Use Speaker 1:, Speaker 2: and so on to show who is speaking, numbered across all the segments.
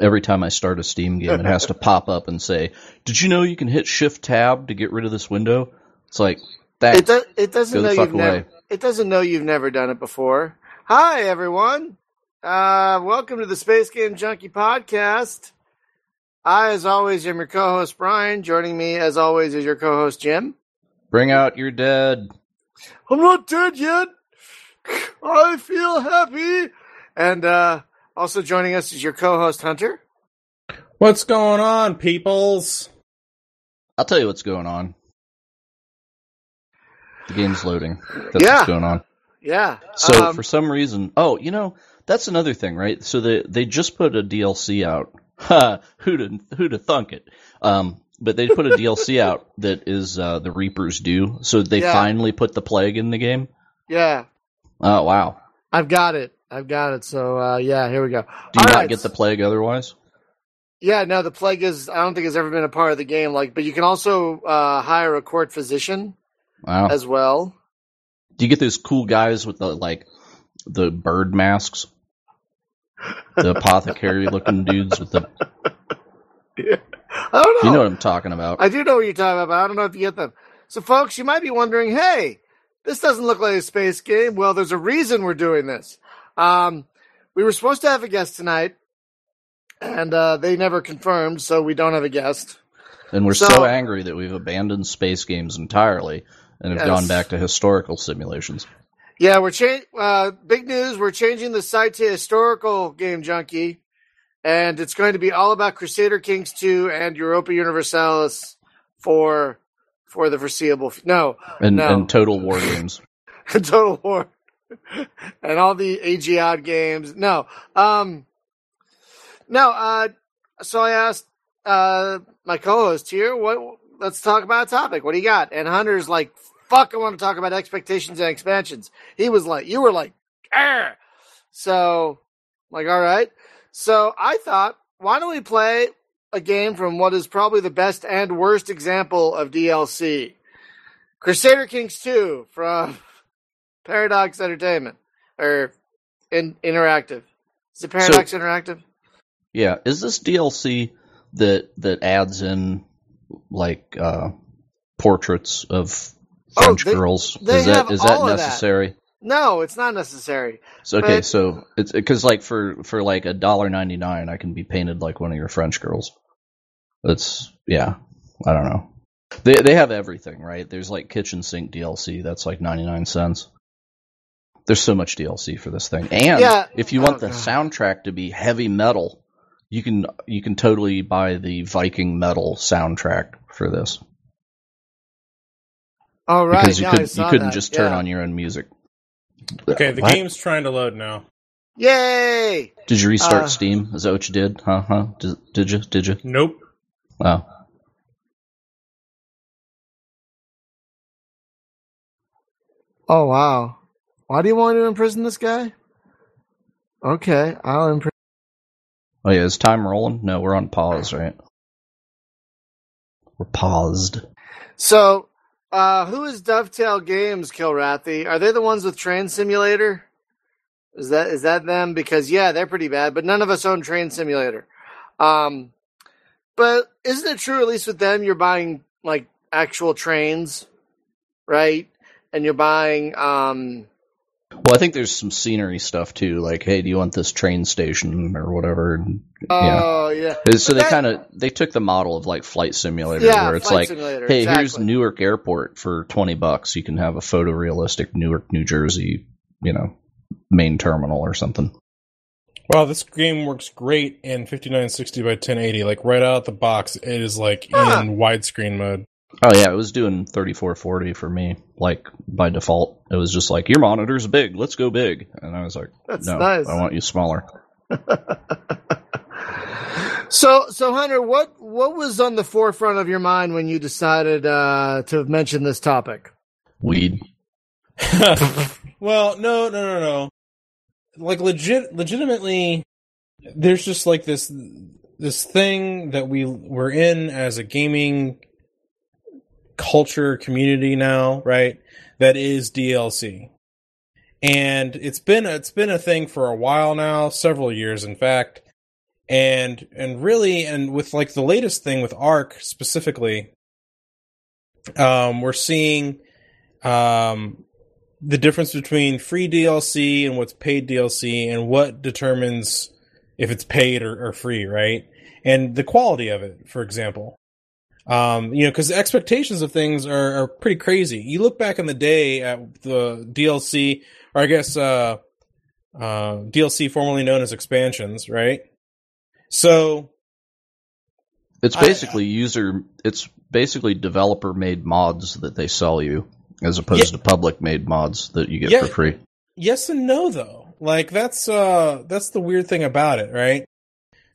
Speaker 1: every time I start a Steam game, it has to pop up and say, "Did you know you can hit Shift Tab to get rid of this window?" It's like that.
Speaker 2: It, do, it doesn't know you've never. It doesn't know you've never done it before. Hi everyone. Uh, welcome to the Space Game Junkie podcast. I, as always, am your co-host Brian. Joining me, as always, is your co-host Jim.
Speaker 1: Bring out your dead.
Speaker 2: I'm not dead yet. I feel happy. And uh, also joining us is your co-host Hunter.
Speaker 3: What's going on, peoples?
Speaker 1: I'll tell you what's going on. The game's loading. That's
Speaker 2: Yeah.
Speaker 1: what's going on.
Speaker 2: Yeah.
Speaker 1: So
Speaker 2: Um,
Speaker 1: for some reason, oh, you know, that's another thing, right? So they they just put a DLC out. Ha! Who'd who'd thunk it? Um, but they put a DLC out that is uh, the Reaper's Due. So they
Speaker 2: Yeah.
Speaker 1: finally put the plague in the game.
Speaker 2: yeah,
Speaker 1: Oh wow!
Speaker 2: I've got it. I've got it. So uh, yeah, here we go.
Speaker 1: Do you
Speaker 2: All
Speaker 1: not
Speaker 2: right.
Speaker 1: get the plague otherwise?
Speaker 2: Yeah, no, the plague is. I don't think it's ever been a part of the game. Like, but you can also uh, hire a court physician
Speaker 1: Wow.
Speaker 2: as well.
Speaker 1: Do you get those cool guys with the like the bird masks? The apothecary looking dudes with the Yeah.
Speaker 2: I don't know.
Speaker 1: you know what I'm talking about.
Speaker 2: I do know what you're talking about, but I don't know if you get them. So, folks, you might be wondering, hey, this doesn't look like a space game. Well, there's a reason we're doing this. Um, we were supposed to have a guest tonight, and uh, they never confirmed, so we don't have a guest.
Speaker 1: And we're
Speaker 2: So-
Speaker 1: so, angry that we've abandoned space games entirely and have
Speaker 2: Yes.
Speaker 1: gone back to historical simulations.
Speaker 2: Yeah, we're cha- uh, big news. We're changing the site to historical game junkie, and it's going to be all about Crusader Kings 2 and Europa Universalis for for the foreseeable. F- no,
Speaker 1: And,
Speaker 2: No.
Speaker 1: and total war games.
Speaker 2: Total War, and all the AG odd games. No, um, no. Uh, so I asked uh my co-host here, what? Let's talk about a topic. What do you got? And Hunter's like, "Fuck, I want to talk about expectations and expansions." He was like, "You were like, Arr! so like, all right." So I thought, why don't we play a game from what is probably the best and worst example of DLC? Crusader Kings 2 from Paradox Entertainment or in, Interactive. Is it Paradox Interactive?
Speaker 1: Yeah, is this DLC that that adds in like uh portraits of
Speaker 2: Oh,
Speaker 1: French
Speaker 2: they-
Speaker 1: girls?
Speaker 2: they
Speaker 1: is that is that
Speaker 2: of that.
Speaker 1: necessary?
Speaker 2: No, it's not necessary.
Speaker 1: So okay,
Speaker 2: But-
Speaker 1: so it's because like for for like a dollar ninety nine, I can be painted like one of your French girls. That's yeah, I don't know. They they have everything, right? There's like kitchen sink DLC that's like ninety nine cents. There's so much DLC for this thing, and
Speaker 2: Yeah.
Speaker 1: if you want
Speaker 2: Oh,
Speaker 1: the
Speaker 2: God.
Speaker 1: soundtrack to be heavy metal, you can you can totally buy the Viking metal soundtrack for this
Speaker 2: All right.
Speaker 1: because you
Speaker 2: yeah, I
Speaker 1: could
Speaker 2: saw
Speaker 1: you couldn't
Speaker 2: that.
Speaker 1: just turn
Speaker 2: Yeah.
Speaker 1: on your own music.
Speaker 3: Okay, the
Speaker 1: What?
Speaker 3: game's trying to load now.
Speaker 2: Yay!
Speaker 1: Did you restart
Speaker 2: Uh,
Speaker 1: Steam? Is that what you did? Huh? Huh? Did, did you? Did you?
Speaker 3: Nope.
Speaker 1: Wow.
Speaker 2: Oh, wow. Why do you want to imprison this guy? Okay, I'll imprison.
Speaker 1: Oh yeah, is time rolling? No, we're on pause, right? We're paused.
Speaker 2: So, uh, who is Dovetail Games, Kilrathi? Are they the ones with Train Simulator? Is that is that them? Because yeah, they're pretty bad, but none of us own Train Simulator. Um, but isn't it true? At least with them, you're buying like actual trains, right? And you're buying um,
Speaker 1: Well, I think there's some scenery stuff too. Like, hey, do you want this train station or whatever? And, yeah.
Speaker 2: oh yeah,
Speaker 1: So
Speaker 2: But
Speaker 1: they kind of they took the model of like Flight Simulator,
Speaker 2: yeah,
Speaker 1: where it's like,
Speaker 2: Simulator,
Speaker 1: hey, here's. Newark Airport for twenty bucks. You can have a photorealistic Newark, New Jersey, you know, main terminal or something.
Speaker 3: Wow, this game works great in 5960 by 1080. Like right out of the box, it is like
Speaker 2: Huh.
Speaker 3: in widescreen mode.
Speaker 1: Oh yeah, it was doing 3440 for me. Like by default, it was just like your monitor's big. Let's go big. And I was like,
Speaker 2: That's
Speaker 1: no,
Speaker 2: nice.
Speaker 1: I want you smaller.
Speaker 2: So, so Hunter, what what was on the forefront of your mind when you decided uh, to mention this topic?
Speaker 1: Weed.
Speaker 3: well, no, no, no, no. Like legit, legitimately, there's just like this this thing that we we're in as a gaming culture community now, right? That is DLC, and it's been a, it's been a thing for a while now, several years, in fact. and and really and with like the latest thing with ARK specifically um we're seeing um the difference between free DLC and what's paid DLC and what determines if it's paid or, or free, right? And the quality of it, for example. Um, you know, because expectations of things are, are pretty crazy. You look back in the day at the DLC, or I guess uh, uh, DLC formerly known as expansions, right? So
Speaker 1: It's
Speaker 3: I-
Speaker 1: basically user. It's basically developer made mods that they sell you, as opposed to public made mods that you get
Speaker 3: Yeah.
Speaker 1: for free.
Speaker 3: yes and no though like that's uh that's the weird thing about it right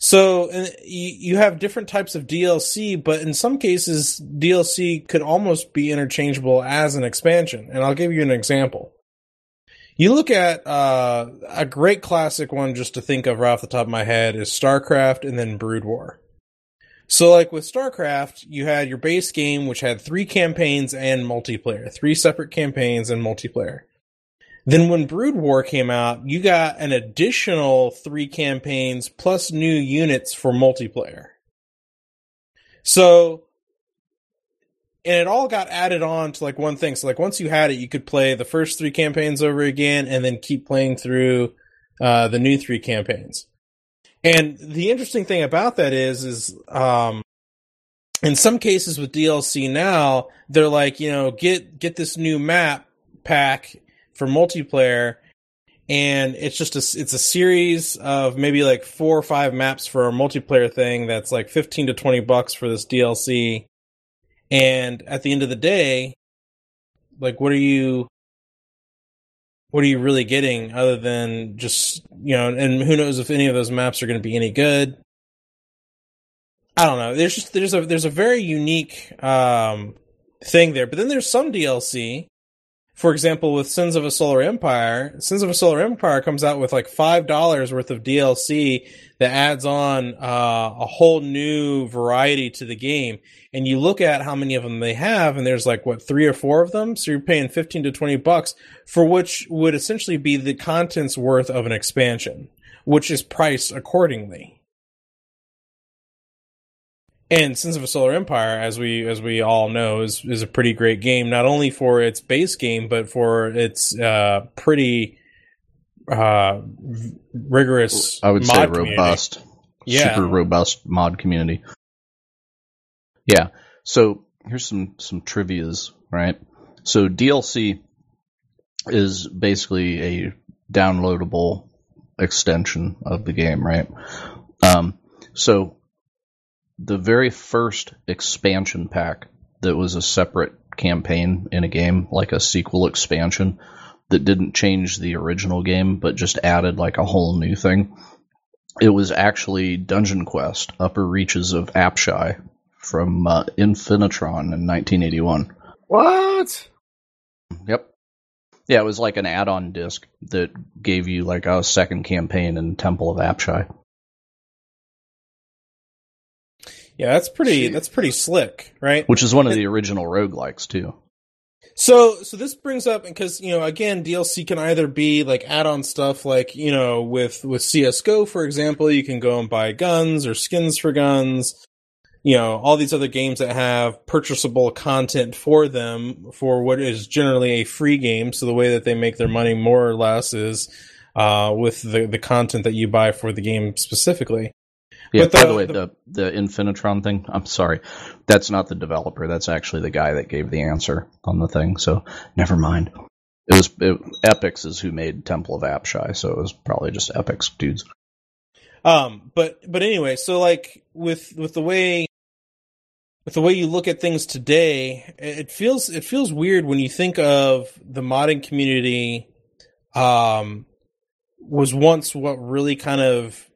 Speaker 3: so you have different types of dlc but in some cases dlc could almost be interchangeable as an expansion and i'll give you an example. You look at uh, a great classic one just to think of right off the top of my head is starcraft and then brood war. So like with starcraft you had your base game which had three campaigns and multiplayer three separate campaigns and multiplayer then when Brood War came out, you got an additional three campaigns plus new units for multiplayer. So, and it all got added on to like one thing. So like once you had it, you could play the first three campaigns over again and then keep playing through uh, the new three campaigns. And the interesting thing about that is, is um, in some cases with DLC now, they're like, you know, get get this new map pack for multiplayer and it's just a it's a series of maybe like four or five maps for a multiplayer thing that's like 15 to 20 bucks for this DLC and at the end of the day like what are you what are you really getting other than just you know and who knows if any of those maps are going to be any good. I don't know. There's just there's a there's a very unique um thing there. But then there's some DLC for example, with Sins of a Solar Empire, Sins of a Solar Empire comes out with like five dollars worth of DLC that adds on uh, a whole new variety to the game. And you look at how many of them they have, and there's like what three or four of them. So you're paying fifteen to twenty bucks for which would essentially be the contents worth of an expansion, which is priced accordingly. And Sins of a Solar Empire, as we as we all know, is is a pretty great game, not only for its base game, but for its uh, pretty uh, rigorous.
Speaker 1: I would say robust,
Speaker 3: Yeah.
Speaker 1: super robust mod community. Yeah. So here's some some trivia's right. So DLC is basically a downloadable extension of the game, right? Um, so the very first expansion pack that was a separate campaign in a game, like a sequel expansion that didn't change the original game but just added like a whole new thing. It was actually Dunjonquest: Upper Reaches of Apshai from uh, Infinitron in 1981.
Speaker 2: What?
Speaker 1: Yep. Yeah, it was like an add-on disc that gave you like a second campaign in Temple of Apshai.
Speaker 3: Yeah, that's pretty.
Speaker 2: Jeez.
Speaker 3: That's pretty slick, right?
Speaker 1: which is one of the original roguelikes too.
Speaker 3: So, so this brings up because you know again, DLC can either be like add-on stuff, like you know with with CS:GO, for example, you can go and buy guns or skins for guns. You know, all these other games that have purchasable content for them for what is generally a free game. So the way that they make their money more or less is uh, with the the content that you buy for the game specifically.
Speaker 1: Yeah.
Speaker 3: But
Speaker 1: by
Speaker 3: the-
Speaker 1: the way,
Speaker 3: the-
Speaker 1: the the Infinitron thing. I'm sorry, that's not the developer. That's actually the guy that gave the answer on the thing. So never mind. It was it, Epyx is who made Temple of Apshai, so it was probably just Epyx dudes.
Speaker 3: Um, but but anyway, so like with with the way with the way you look at things today, it it feels it feels weird when you think of the modding community. Um, was once what really kind of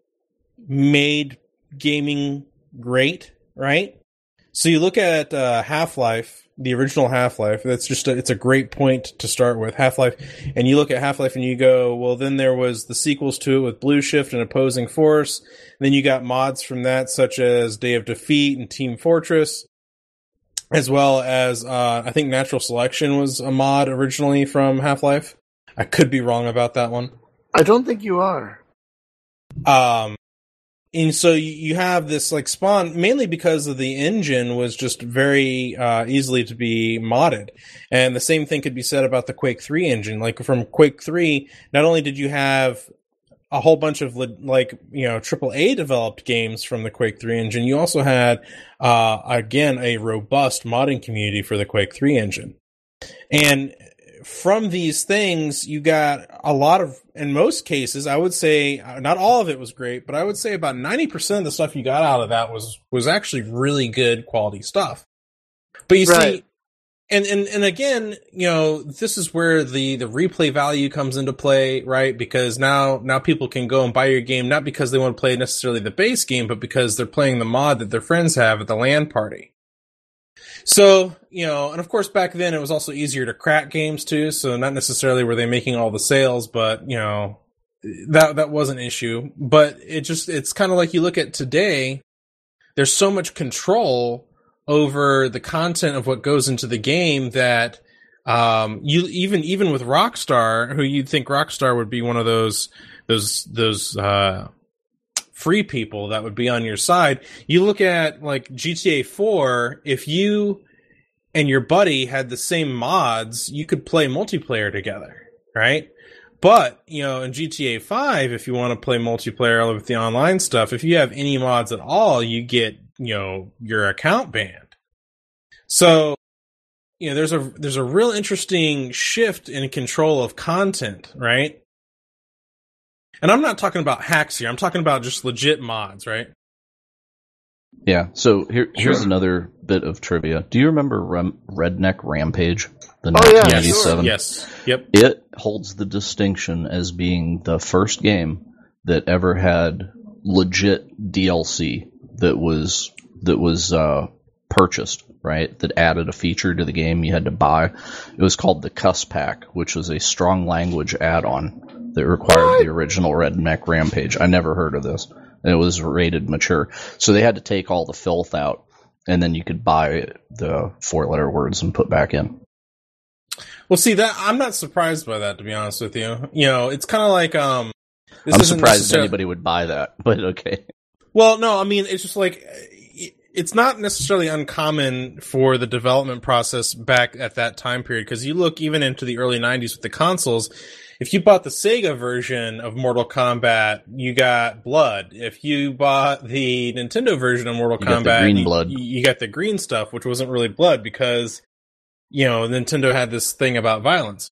Speaker 3: made gaming great, right? So you look at uh, Half Life, the original Half Life. That's just a, it's a great point to start with Half Life, and you look at Half Life and you go, well, then there was the sequels to it with Blue Shift and Opposing Force. Then you got mods from that, such as Day of Defeat and Team Fortress, as well as uh, I think Natural Selection was a mod originally from Half Life. I could be wrong about that one.
Speaker 2: I don't think you are.
Speaker 3: Um, and so you- have this like spawn mainly because of the engine was just very uh, easily to be modded. And the same thing could be said about the quake 3 engine. Like from quake 3 not only did you have a whole bunch of like you know triple a developed games from the quake 3 engine you also had uh, again a robust modding community for the quake 3 engine. And from these things, you got a lot of, in most cases, I would say, uh, not all of it was great, but I would say about 90% of the stuff you got out of that was, was actually really good quality stuff. But you see, and, and, and again, you know, this is where the, the replay value comes into play, right? Because now, now people can go and buy your game, not because they want to play necessarily the base game, but because they're playing the mod that their friends have at the LAN party. So, you know, and of course back then it was also easier to crack games too, so not necessarily were they making all the sales, but you know, that that was an issue. But it just it's kind of like you look at today, there's so much control over the content of what goes into the game that um you even even with Rockstar, who you'd think Rockstar would be one of those those those uh free people that would be on your side. You look at like GTA 4, if you and your buddy had the same mods, you could play multiplayer together, right? But, you know, in GTA 5, if you want to play multiplayer with the online stuff, if you have any mods at all, you get, you know, your account banned. So, you know, there's a there's a real interesting shift in control of content, right? And I'm not talking about hacks here. I'm talking about just legit mods, right?
Speaker 1: Yeah. So here, here's
Speaker 3: Sure.
Speaker 1: another bit of trivia. Do you remember Rem- Redneck Rampage? The
Speaker 2: Oh, yeah,
Speaker 1: 1997.
Speaker 3: Yes. Yep.
Speaker 1: It holds the distinction as being the first game that ever had legit DLC that was that was uh, purchased, right? That added a feature to the game you had to buy. It was called the Cuss Pack, which was a strong language add-on that required
Speaker 2: What?
Speaker 1: the original Redneck Rampage. I never heard of this. And it was rated mature, so they had to take all the filth out, and then you could buy the four-letter words and put back in.
Speaker 3: Well, see that I'm not surprised by that to be honest with you. You know, it's kind of like um.
Speaker 1: I'm surprised
Speaker 3: necessar-
Speaker 1: anybody would buy that, but okay.
Speaker 3: Well, no, I mean it's just like it's not necessarily uncommon for the development process back at that time period because you look even into the early 90s with the consoles if you bought the Sega version of Mortal Kombat you got blood if you bought the Nintendo version of Mortal
Speaker 1: You got the
Speaker 3: Kombat
Speaker 1: green
Speaker 3: you,
Speaker 1: blood.
Speaker 3: you you got the green stuff which wasn't really blood because you know Nintendo had this thing about violence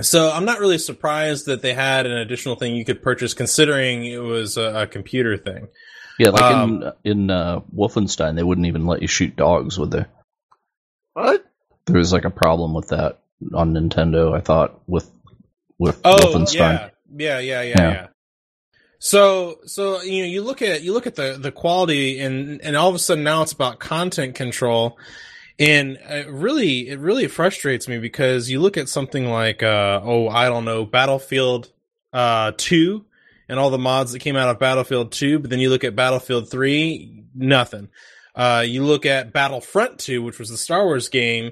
Speaker 3: so I'm not really surprised that they had an additional thing you could purchase considering it was a, a computer thing
Speaker 1: Yeah, like
Speaker 3: Um,
Speaker 1: in in uh, Wolfenstein, they wouldn't even let you shoot dogs, would they?
Speaker 2: What?
Speaker 1: There was like a problem with that on Nintendo. I thought with with
Speaker 3: Oh
Speaker 1: Wolfenstein.
Speaker 3: yeah, yeah, yeah, yeah,
Speaker 1: Yeah.
Speaker 3: So, so you know, you look at you look at the the quality, and and all of a sudden now it's about content control, and it really it really frustrates me because you look at something like uh oh I don't know Battlefield uh two and all the mods that came out of Battlefield two, but then you look at Battlefield three, nothing. Uh, you look at Battlefront two, which was the Star Wars game,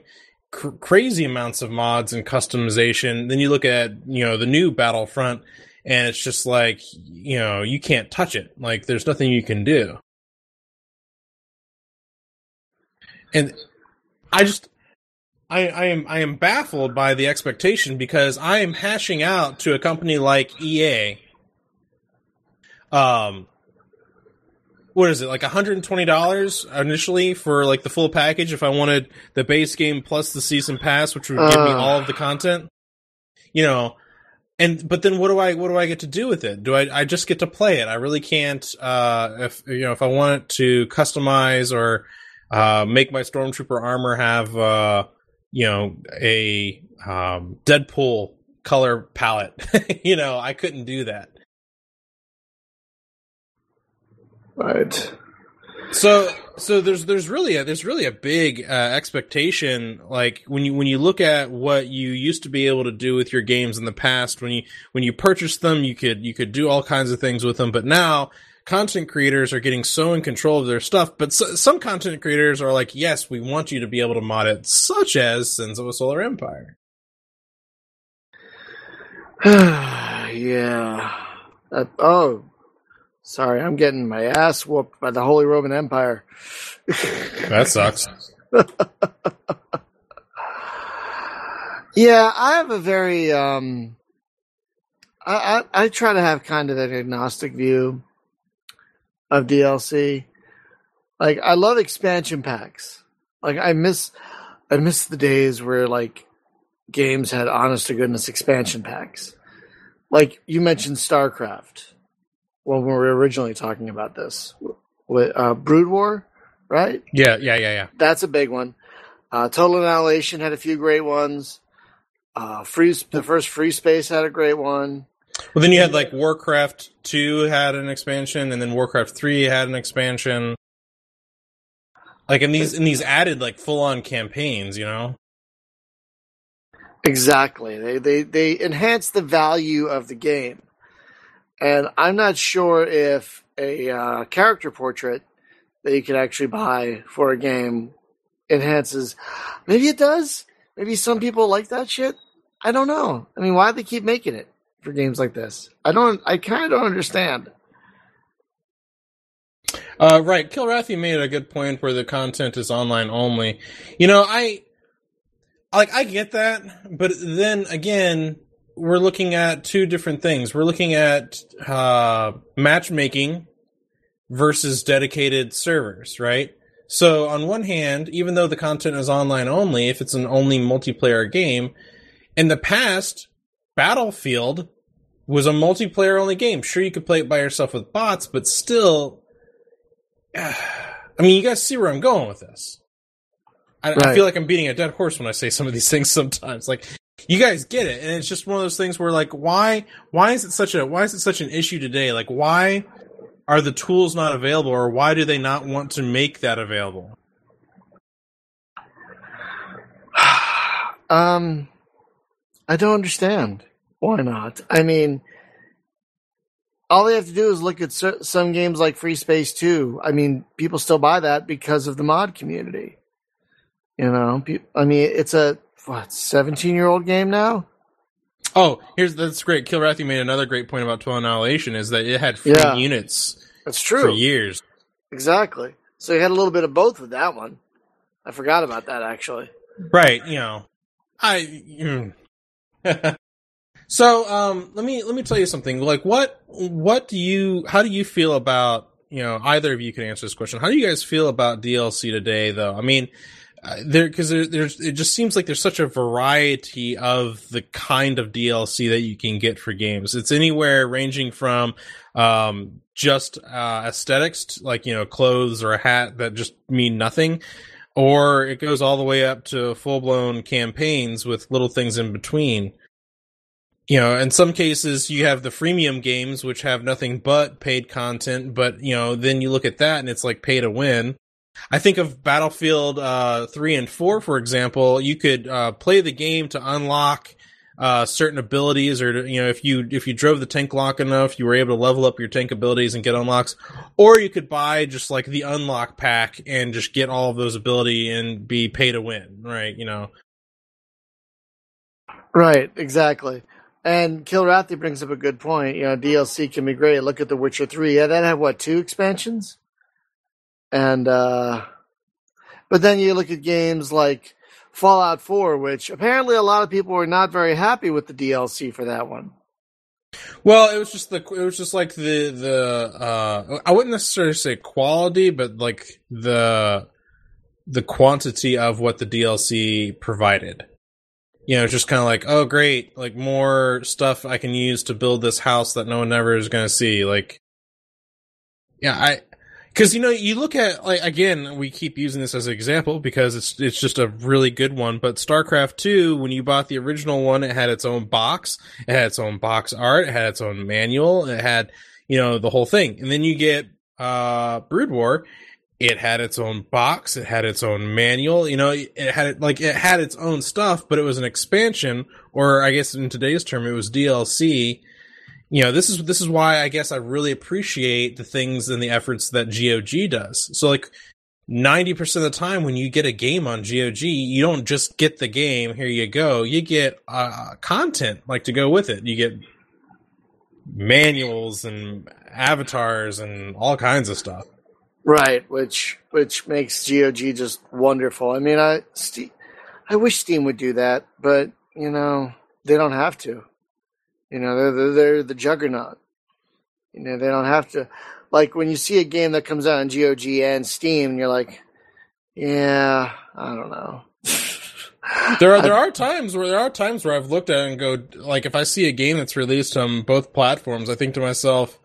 Speaker 3: cr- crazy amounts of mods and customization. Then you look at you know the new Battlefront, and it's just like you know you can't touch it. Like there's nothing you can do. And I just I, I am I am baffled by the expectation because I am hashing out to a company like EA. Um, what is it like $120 initially for like the full package if I wanted the base game plus the season pass, which would give me
Speaker 2: Uh.
Speaker 3: all of the content? You know, and but then what do I what do I get to do with it? Do I I just get to play it? I really can't. Uh, if you know if I want to customize or uh, make my stormtrooper armor have uh, you know a um, Deadpool color palette, you know I couldn't do that.
Speaker 2: Right.
Speaker 3: So so there's there's really a there's really a big uh, expectation like when you when you look at what you used to be able to do with your games in the past when you when you purchased them you could you could do all kinds of things with them but now content creators are getting so in control of their stuff but so, some content creators are like yes we want you to be able to mod it such as Sins of a Solar Empire
Speaker 2: yeah. That, oh, Sorry, I'm getting my ass whooped by the Holy Roman Empire.
Speaker 3: That sucks.
Speaker 2: Yeah, I have a very um I, I I try to have kind of an agnostic view of DLC. Like I love expansion packs. Like I miss I miss the days where like games had honest to goodness expansion packs. Like you mentioned StarCraft when we were originally talking about this. With uh Brood War, right?
Speaker 3: Yeah, yeah, yeah, yeah.
Speaker 2: That's a big one. Uh, Total Annihilation had a few great ones. Uh, free the first Free Space had a great one.
Speaker 3: Well, then you had like Warcraft 2 had an expansion, and then Warcraft 3 had an expansion. Like in these in these added like full on campaigns, you know.
Speaker 2: Exactly. They they they enhance the value of the game, and I'm not sure if a uh, character portrait that you can actually buy for a game enhances. Maybe it does. Maybe some people like that shit. I don't know. I mean, why do they keep making it for games like this? I don't. I kind of don't understand.
Speaker 3: Uh, right, Kilrathi made a good point where the content is online only. You know, I like I get that, but then again, we're looking at two different things. We're looking at uh, matchmaking versus dedicated servers, right? So on one hand, even though the content is online only, if it's an only multiplayer game, in the past, Battlefield was a multiplayer only game. Sure, you could play it by yourself with bots, but still, I mean, you guys see where I'm going with this. I, I feel like I'm beating a dead horse when I say some of these things sometimes. Like, you guys get it, and it's just one of those things where, like, why, why is it such a, why is it such an issue today? Like, why are the tools not available, or why do they not want to make that available?
Speaker 2: Um, I don't understand. Why not? I mean, all they have to do is look at some games like Free Space 2. I mean, people still buy that because of the mod community. You know, I mean, it's a what 17 year old game now.
Speaker 3: Oh, here's that's great. Kilrathi made another great point about Twin Annihilation is that it had free
Speaker 2: Yeah.
Speaker 3: units
Speaker 2: That's true.
Speaker 3: for years.
Speaker 2: Exactly. So you had a little bit of both with that one. I forgot about that actually.
Speaker 3: Right, you know. I mm. So, um let me let me tell you something. Like what what do you how do you feel about, you know, either of you can answer this question. How do you guys feel about DLC today though? I mean, there because there, there's it just seems like there's such a variety of the kind of DLC that you can get for games. It's anywhere ranging from um just uh aesthetics like you know clothes or a hat that just mean nothing or it goes all the way up to full blown campaigns with little things in between. You know, in some cases you have the freemium games which have nothing but paid content, but you know, then you look at that and it's like pay to win. I think of Battlefield uh, 3 and 4, for example, you could uh, play the game to unlock uh, certain abilities or, you know, if you, if you drove the tank lock enough, you were able to level up your tank abilities and get unlocks. Or you could buy just like the unlock pack and just get all of those ability and be pay to win, right? You know,
Speaker 2: Right, exactly. And Kilrathi brings up a good point. You know, DLC can be great. Look at The Witcher 3. Yeah, that had what, two expansions? And uh but then you look at games like Fallout 4, which apparently a lot of people were not very happy with the DLC for that one.
Speaker 3: Well, it was just the it was just like the the uh I wouldn't necessarily say quality, but like the the quantity of what the DLC provided. You know, just kind of like, oh great, like more stuff I can use to build this house that no one ever is going to see. Like, yeah, I because you know you look at like again we keep using this as an example because it's it's just a really good one. But StarCraft two, when you bought the original one, it had its own box, it had its own box art, it had its own manual, it had you know the whole thing, and then you get uh Brood War. It had its own box. It had its own manual. You know, it had like it had its own stuff, but it was an expansion, or I guess in today's term, it was DLC you know this is this is why I guess I really appreciate the things and the efforts that GOG does. So like ninety percent of the time when you get a game on GOG, you don't just get the game. Here you go. You get uh, content like to go with it. You get manuals and avatars and all kinds of stuff.
Speaker 2: Right, which which makes GOG just wonderful. I mean, I I wish Steam would do that, but you know they don't have to. You know, they're they're, they're the juggernaut. You know, they don't have to. Like when you see a game that comes out on GOG and Steam, you're like, yeah, I don't know.
Speaker 3: There are there are times where there are times where I've looked at it and go like if I see a game that's released on both platforms, I think to myself,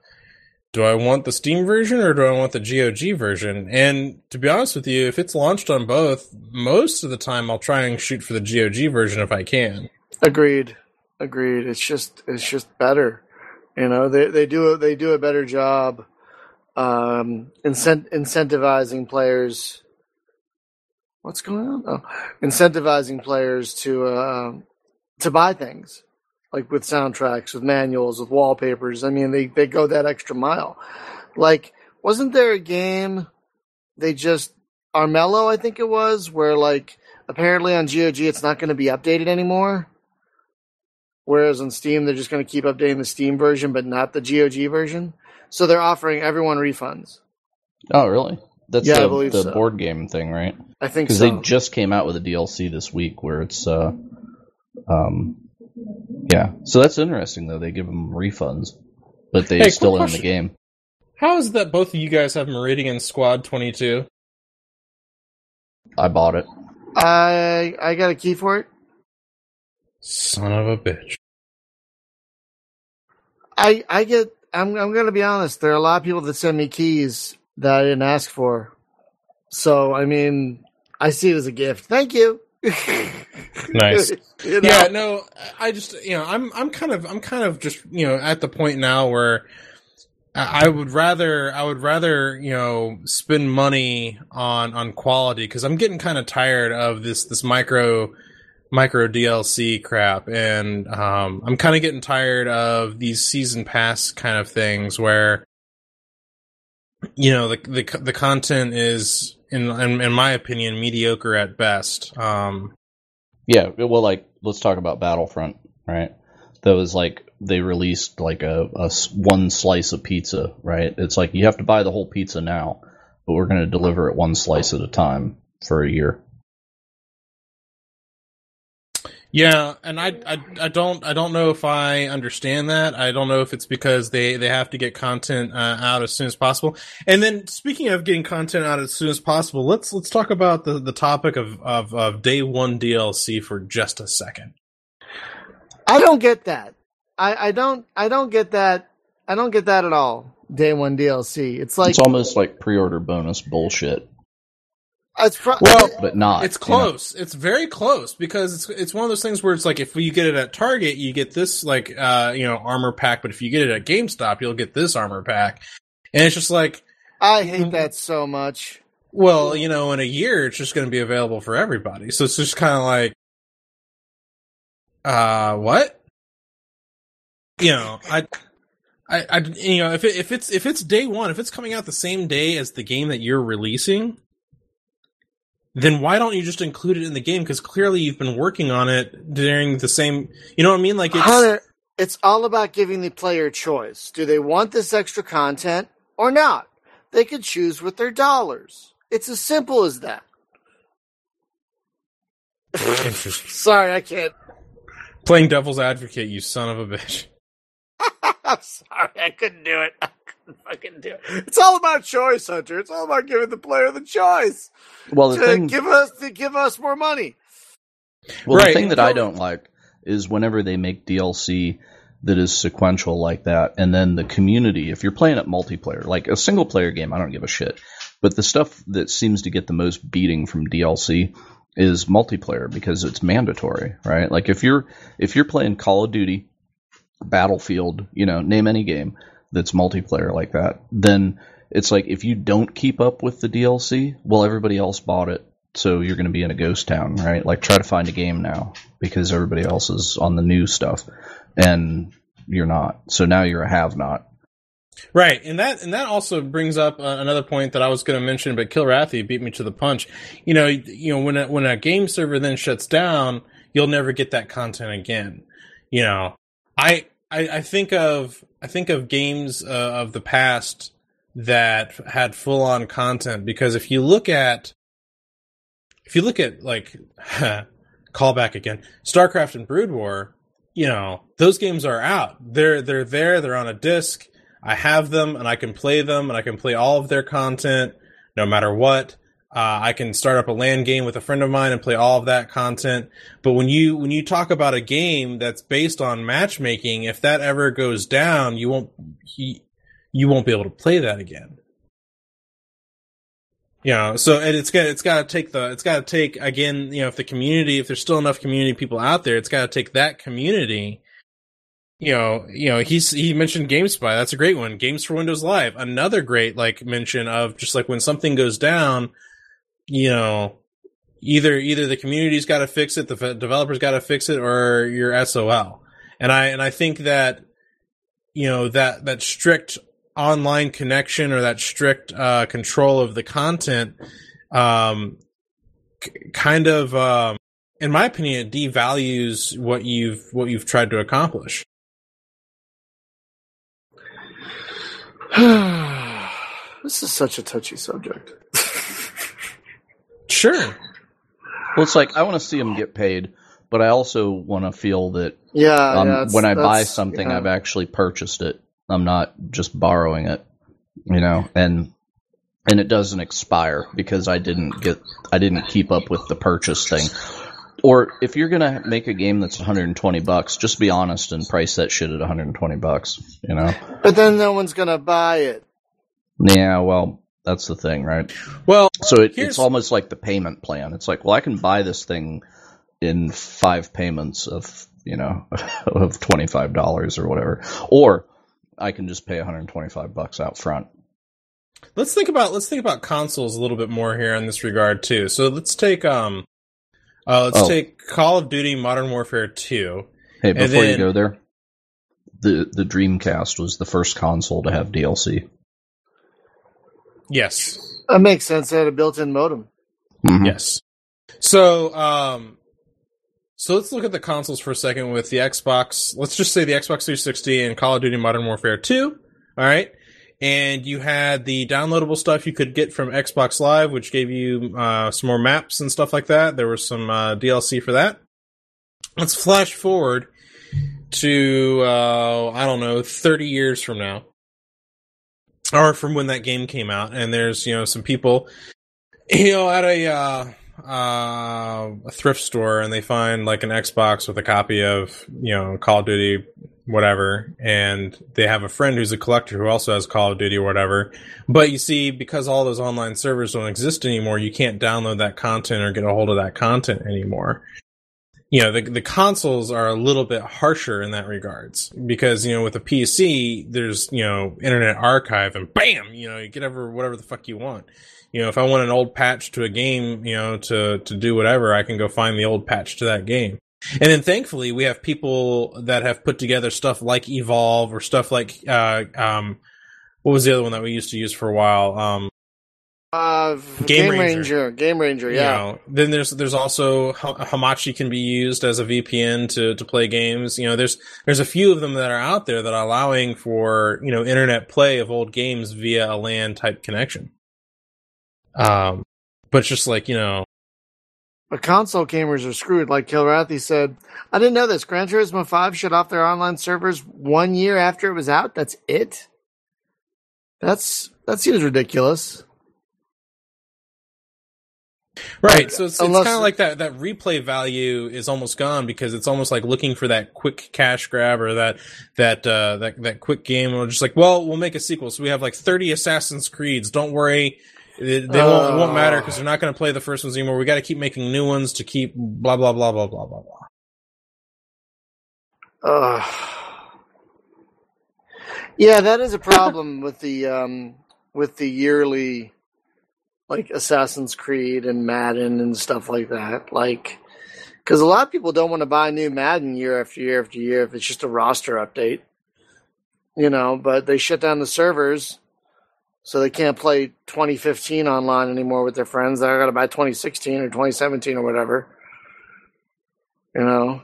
Speaker 3: do I want the Steam version or do I want the GOG version? And to be honest with you, if it's launched on both, most of the time I'll try and shoot for the GOG version if I can.
Speaker 2: Agreed. Agreed. It's just it's just better. You know, they they do they do a better job um incent- incentivizing players What's going on? Oh, incentivizing players to uh to buy things like with soundtracks, with manuals, with wallpapers. I mean, they they go that extra mile. Like wasn't there a game they just Armello, I think it was, where like apparently on GOG it's not going to be updated anymore. Whereas on Steam, they're just going to keep updating the Steam version, but not the GOG version. So they're offering everyone refunds.
Speaker 1: Oh, really? That's
Speaker 2: Yeah, I
Speaker 1: the,
Speaker 2: believe
Speaker 1: the
Speaker 2: so.
Speaker 1: board game thing, right?
Speaker 2: I think
Speaker 1: Because
Speaker 2: so.
Speaker 1: they just came out with a DLC this week where it's, uh, um, yeah. So that's interesting though. They give them refunds, but they
Speaker 3: Hey,
Speaker 1: still own the game.
Speaker 3: How is it that both of you guys have Meridian Squad 22?
Speaker 1: I bought it.
Speaker 2: I I got a key for it.
Speaker 3: Son of a bitch.
Speaker 2: I I get. I'm I'm going to be honest. There are a lot of people that send me keys that I didn't ask for. So I mean, I see it as a gift. Thank you.
Speaker 3: Nice.
Speaker 2: You know?
Speaker 3: Yeah, no, I just you know I'm I'm kind of I'm kind of just you know at the point now where I I would rather I would rather you know spend money on on quality because I'm getting kind of tired of this this micro micro DLC crap and um, I'm kind of getting tired of these season pass kind of things where you know the the the content is in in, in my opinion mediocre at best. Um,
Speaker 1: Yeah. Well, like, let's talk about Battlefront, right? That was like, they released like a one slice of pizza, right? It's like, you have to buy the whole pizza now, but we're going to deliver it one slice at a time for a year.
Speaker 3: Yeah, and I, I I don't I don't know if I understand that. I don't know if it's because they they have to get content uh, out as soon as possible. And then speaking of getting content out as soon as possible, let's let's talk about the the topic of of, of day one DLC for just a second.
Speaker 2: I don't get that. I I don't I don't get that. I don't get that at all. Day one DLC. It's like
Speaker 1: it's almost like pre-order bonus bullshit,
Speaker 2: it's pro-
Speaker 3: Well,
Speaker 1: but not.
Speaker 3: It's
Speaker 1: you know?
Speaker 3: close. It's very close because it's it's one of those things where it's like if you get it at Target, you get this like uh you know armor pack, but if you get it at GameStop, you'll get this armor pack. And it's just like
Speaker 2: I hate that so much.
Speaker 3: Well, you know, in a year, it's just going to be available for everybody. So it's just kind of like, uh, what? You know, I, I, I, you know, if it, if it's if it's day one, if it's coming out the same day as the game that you're releasing, then why don't you just include it in the game? Because clearly you've been working on it during the same. You know what I mean? Like it's
Speaker 2: Hunter, it's all about giving the player a choice. Do they want this extra content or not? They could choose with their dollars. It's as simple as that. Sorry, I can't.
Speaker 3: playing devil's advocate. You son of a bitch.
Speaker 2: I'm sorry, I couldn't do it. I couldn't fucking do it. It's all about choice, Hunter. It's all about giving the player the choice
Speaker 1: Well, the
Speaker 2: to
Speaker 1: thing,
Speaker 2: give us to give us more money.
Speaker 1: well,
Speaker 3: Right.
Speaker 1: the thing that I don't like is whenever they make DLC that is sequential like that, and then the community. If you're playing it multiplayer, like a single player game, I don't give a shit. But the stuff that seems to get the most beating from DLC is multiplayer because it's mandatory, right? Like if you're if you're playing Call of Duty, Battlefield, you know, name any game that's multiplayer like that, then it's like if you don't keep up with the DLC, well everybody else bought it, so you're going to be in a ghost town, right? Like try to find a game now because everybody else is on the new stuff and you're not. So now you're a have not.
Speaker 3: Right, and that and that also brings up uh, another point that I was going to mention, but Kilrathi beat me to the punch. You know, you know when a, when a game server then shuts down, you'll never get that content again. You know, I I, I think of I think of games uh, of the past that had full on content because if you look at if you look at like callback again StarCraft and Brood War, you know those games are out. They're they're there. They're on a disc. I have them and I can play them and I can play all of their content no matter what. Uh, I can start up a LAN game with a friend of mine and play all of that content. But when you when you talk about a game that's based on matchmaking, if that ever goes down, you won't he, you won't be able to play that again. You know, so and it's got it's got to take the it's got to take again. You know, if the community, if there's still enough community people out there, it's got to take that community you know, you know, he's he mentioned GameSpy. That's a great one. Games for Windows Live, another great like mention of just like when something goes down, you know, either either the community's got to fix it, the developers got to fix it, or you're SOL. And I and I think that you know that that strict online connection or that strict uh, control of the content, um, c- kind of, um, in my opinion, it devalues what you've what you've tried to accomplish.
Speaker 2: this is such a touchy subject.
Speaker 3: sure.
Speaker 1: Well, it's like I want to see them get paid, but I also want to feel that
Speaker 2: Yeah,
Speaker 1: um,
Speaker 2: yeah,
Speaker 1: when I buy something,
Speaker 2: yeah.
Speaker 1: I've actually purchased it. I'm not just borrowing it, you know, and and it doesn't expire because I didn't get I didn't keep up with the purchase thing. Or if you're gonna make a game that's 120 bucks, just be honest and price that shit at 120 bucks. You know?
Speaker 2: But then no one's gonna buy it.
Speaker 1: Yeah. Well, that's the thing, right?
Speaker 3: Well,
Speaker 1: So it, it's almost like the payment plan. It's like, well, I can buy this thing in five payments of you know of twenty five dollars or whatever, or I can just pay one hundred twenty five bucks out front.
Speaker 3: let's think about let's think about consoles a little bit more here in this regard too. So let's take um, uh, let's
Speaker 1: Oh.
Speaker 3: take Call of Duty Modern Warfare Two.
Speaker 1: Hey, before you go there, the the Dreamcast was the first console to have DLC.
Speaker 3: Yes,
Speaker 2: That makes sense. They had a built-in modem.
Speaker 1: Mhm.
Speaker 3: yes. So um, so let's look at the consoles for a second with the Xbox. Let's just say the Xbox 360 and Call of Duty Modern Warfare Two. All right. And you had the downloadable stuff you could get from Xbox Live, which gave you uh, some more maps and stuff like that. There was some uh, DLC for that. Let's flash forward to uh, I don't know, thirty years from now, or from when that game came out. And there's you know some people, you know, at a uh, uh, a thrift store, and they find like an Xbox with a copy of you know Call of Duty, whatever, and they have a friend who's a collector who also has Call of Duty or whatever. But you see, because all those online servers don't exist anymore, you can't download that content or get a hold of that content anymore you know the the consoles are a little bit harsher in that regards because you know with a PC there's you know Internet Archive and bam you know you get ever whatever the fuck you want. You know if I want an old patch to a game you know to to do whatever I can go find the old patch to that game. And then thankfully we have people that have put together stuff like Evolve or stuff like uh um what was the other one that we used to use for a while? Um
Speaker 2: Uh,
Speaker 3: Game
Speaker 2: Game,
Speaker 3: Ranger.
Speaker 2: Ranger. Game Ranger.
Speaker 3: you
Speaker 2: Yeah.
Speaker 3: know, then there's there's also Hamachi can be used as a VPN to to play games. You know, there's there's a few of them that are out there that are allowing for you know internet play of old games via a LAN type connection. Um, but it's just like you know,
Speaker 2: But console gamers are screwed. Like Kilrathi said, I didn't know this. Gran Turismo 5 shut off their online servers one year after it was out. That's it? That's That seems ridiculous.
Speaker 3: Right? So it's, it's kind of like that that replay value is almost gone because it's almost like looking for that quick cash grab or that that uh, that that quick game. Or just like, well, we'll make a sequel. So we have like thirty Assassin's Creeds. Don't worry. They, they won't, it won't matter because they're not going to play the first ones anymore. We got to keep making new ones to keep blah blah blah blah blah blah blah.
Speaker 2: Ugh. Yeah, that is a problem with the um, with the yearly like Assassin's Creed and Madden and stuff like that. Like, because a lot of people don't want to buy new Madden year after year after year if it's just a roster update, you know. But they shut down the servers, so they can't play 2015 online anymore with their friends. They're got to buy 2016 or 2017 or whatever, you know.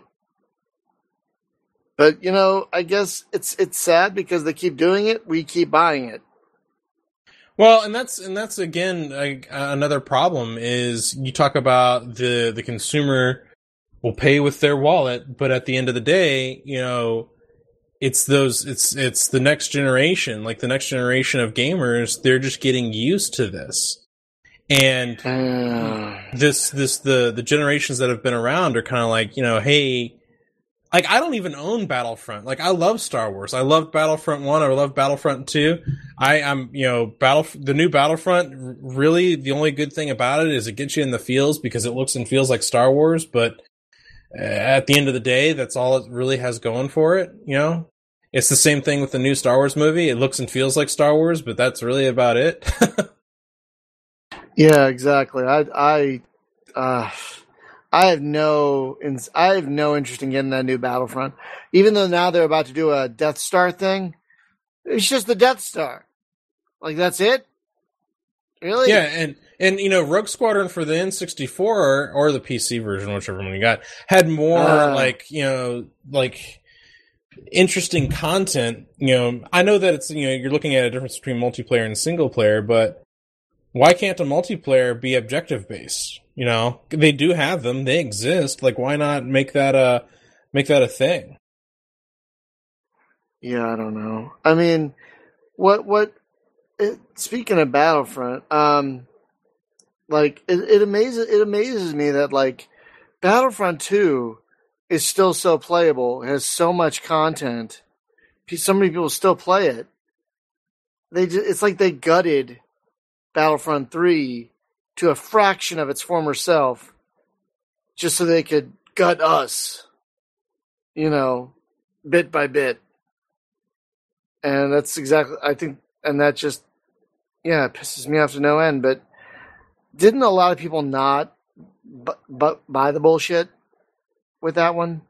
Speaker 2: But you know, I guess it's it's sad because they keep doing it. We keep buying it.
Speaker 3: Well, and that's and that's again like, another problem is you talk about the the consumer will pay with their wallet, but at the end of the day, you know, it's those it's it's the next generation, like the next generation of gamers, they're just getting used to this. And mm. this this the the generations that have been around are kind of like, you know, hey, like I don't even own Battlefront. Like I love Star Wars. I love Battlefront 1, I love Battlefront 2. I am, you know, Battle the new Battlefront really the only good thing about it is it gets you in the feels because it looks and feels like Star Wars, but uh, at the end of the day, that's all it really has going for it, you know? It's the same thing with the new Star Wars movie. It looks and feels like Star Wars, but that's really about it.
Speaker 2: yeah, exactly. I I uh I have no I have no interest in getting that new Battlefront. Even though now they're about to do a Death Star thing, it's just the Death Star. Like that's it. Really?
Speaker 3: Yeah, and and you know, Rogue Squadron for the N64 or, or the PC version, whichever one you got, had more uh, like you know like interesting content. You know, I know that it's you know you're looking at a difference between multiplayer and single player, but why can't a multiplayer be objective based? You know, they do have them; they exist. Like, why not make that a make that a thing?
Speaker 2: Yeah, I don't know. I mean, what what? It, speaking of Battlefront, um, like it, it amazes it amazes me that like Battlefront Two is still so playable, has so much content. So many people still play it. They just, it's like they gutted Battlefront 3 to a fraction of its former self just so they could gut us, you know, bit by bit. And that's exactly, I think, and that just, yeah, it pisses me off to no end. But didn't a lot of people not but buy the bullshit? with that one?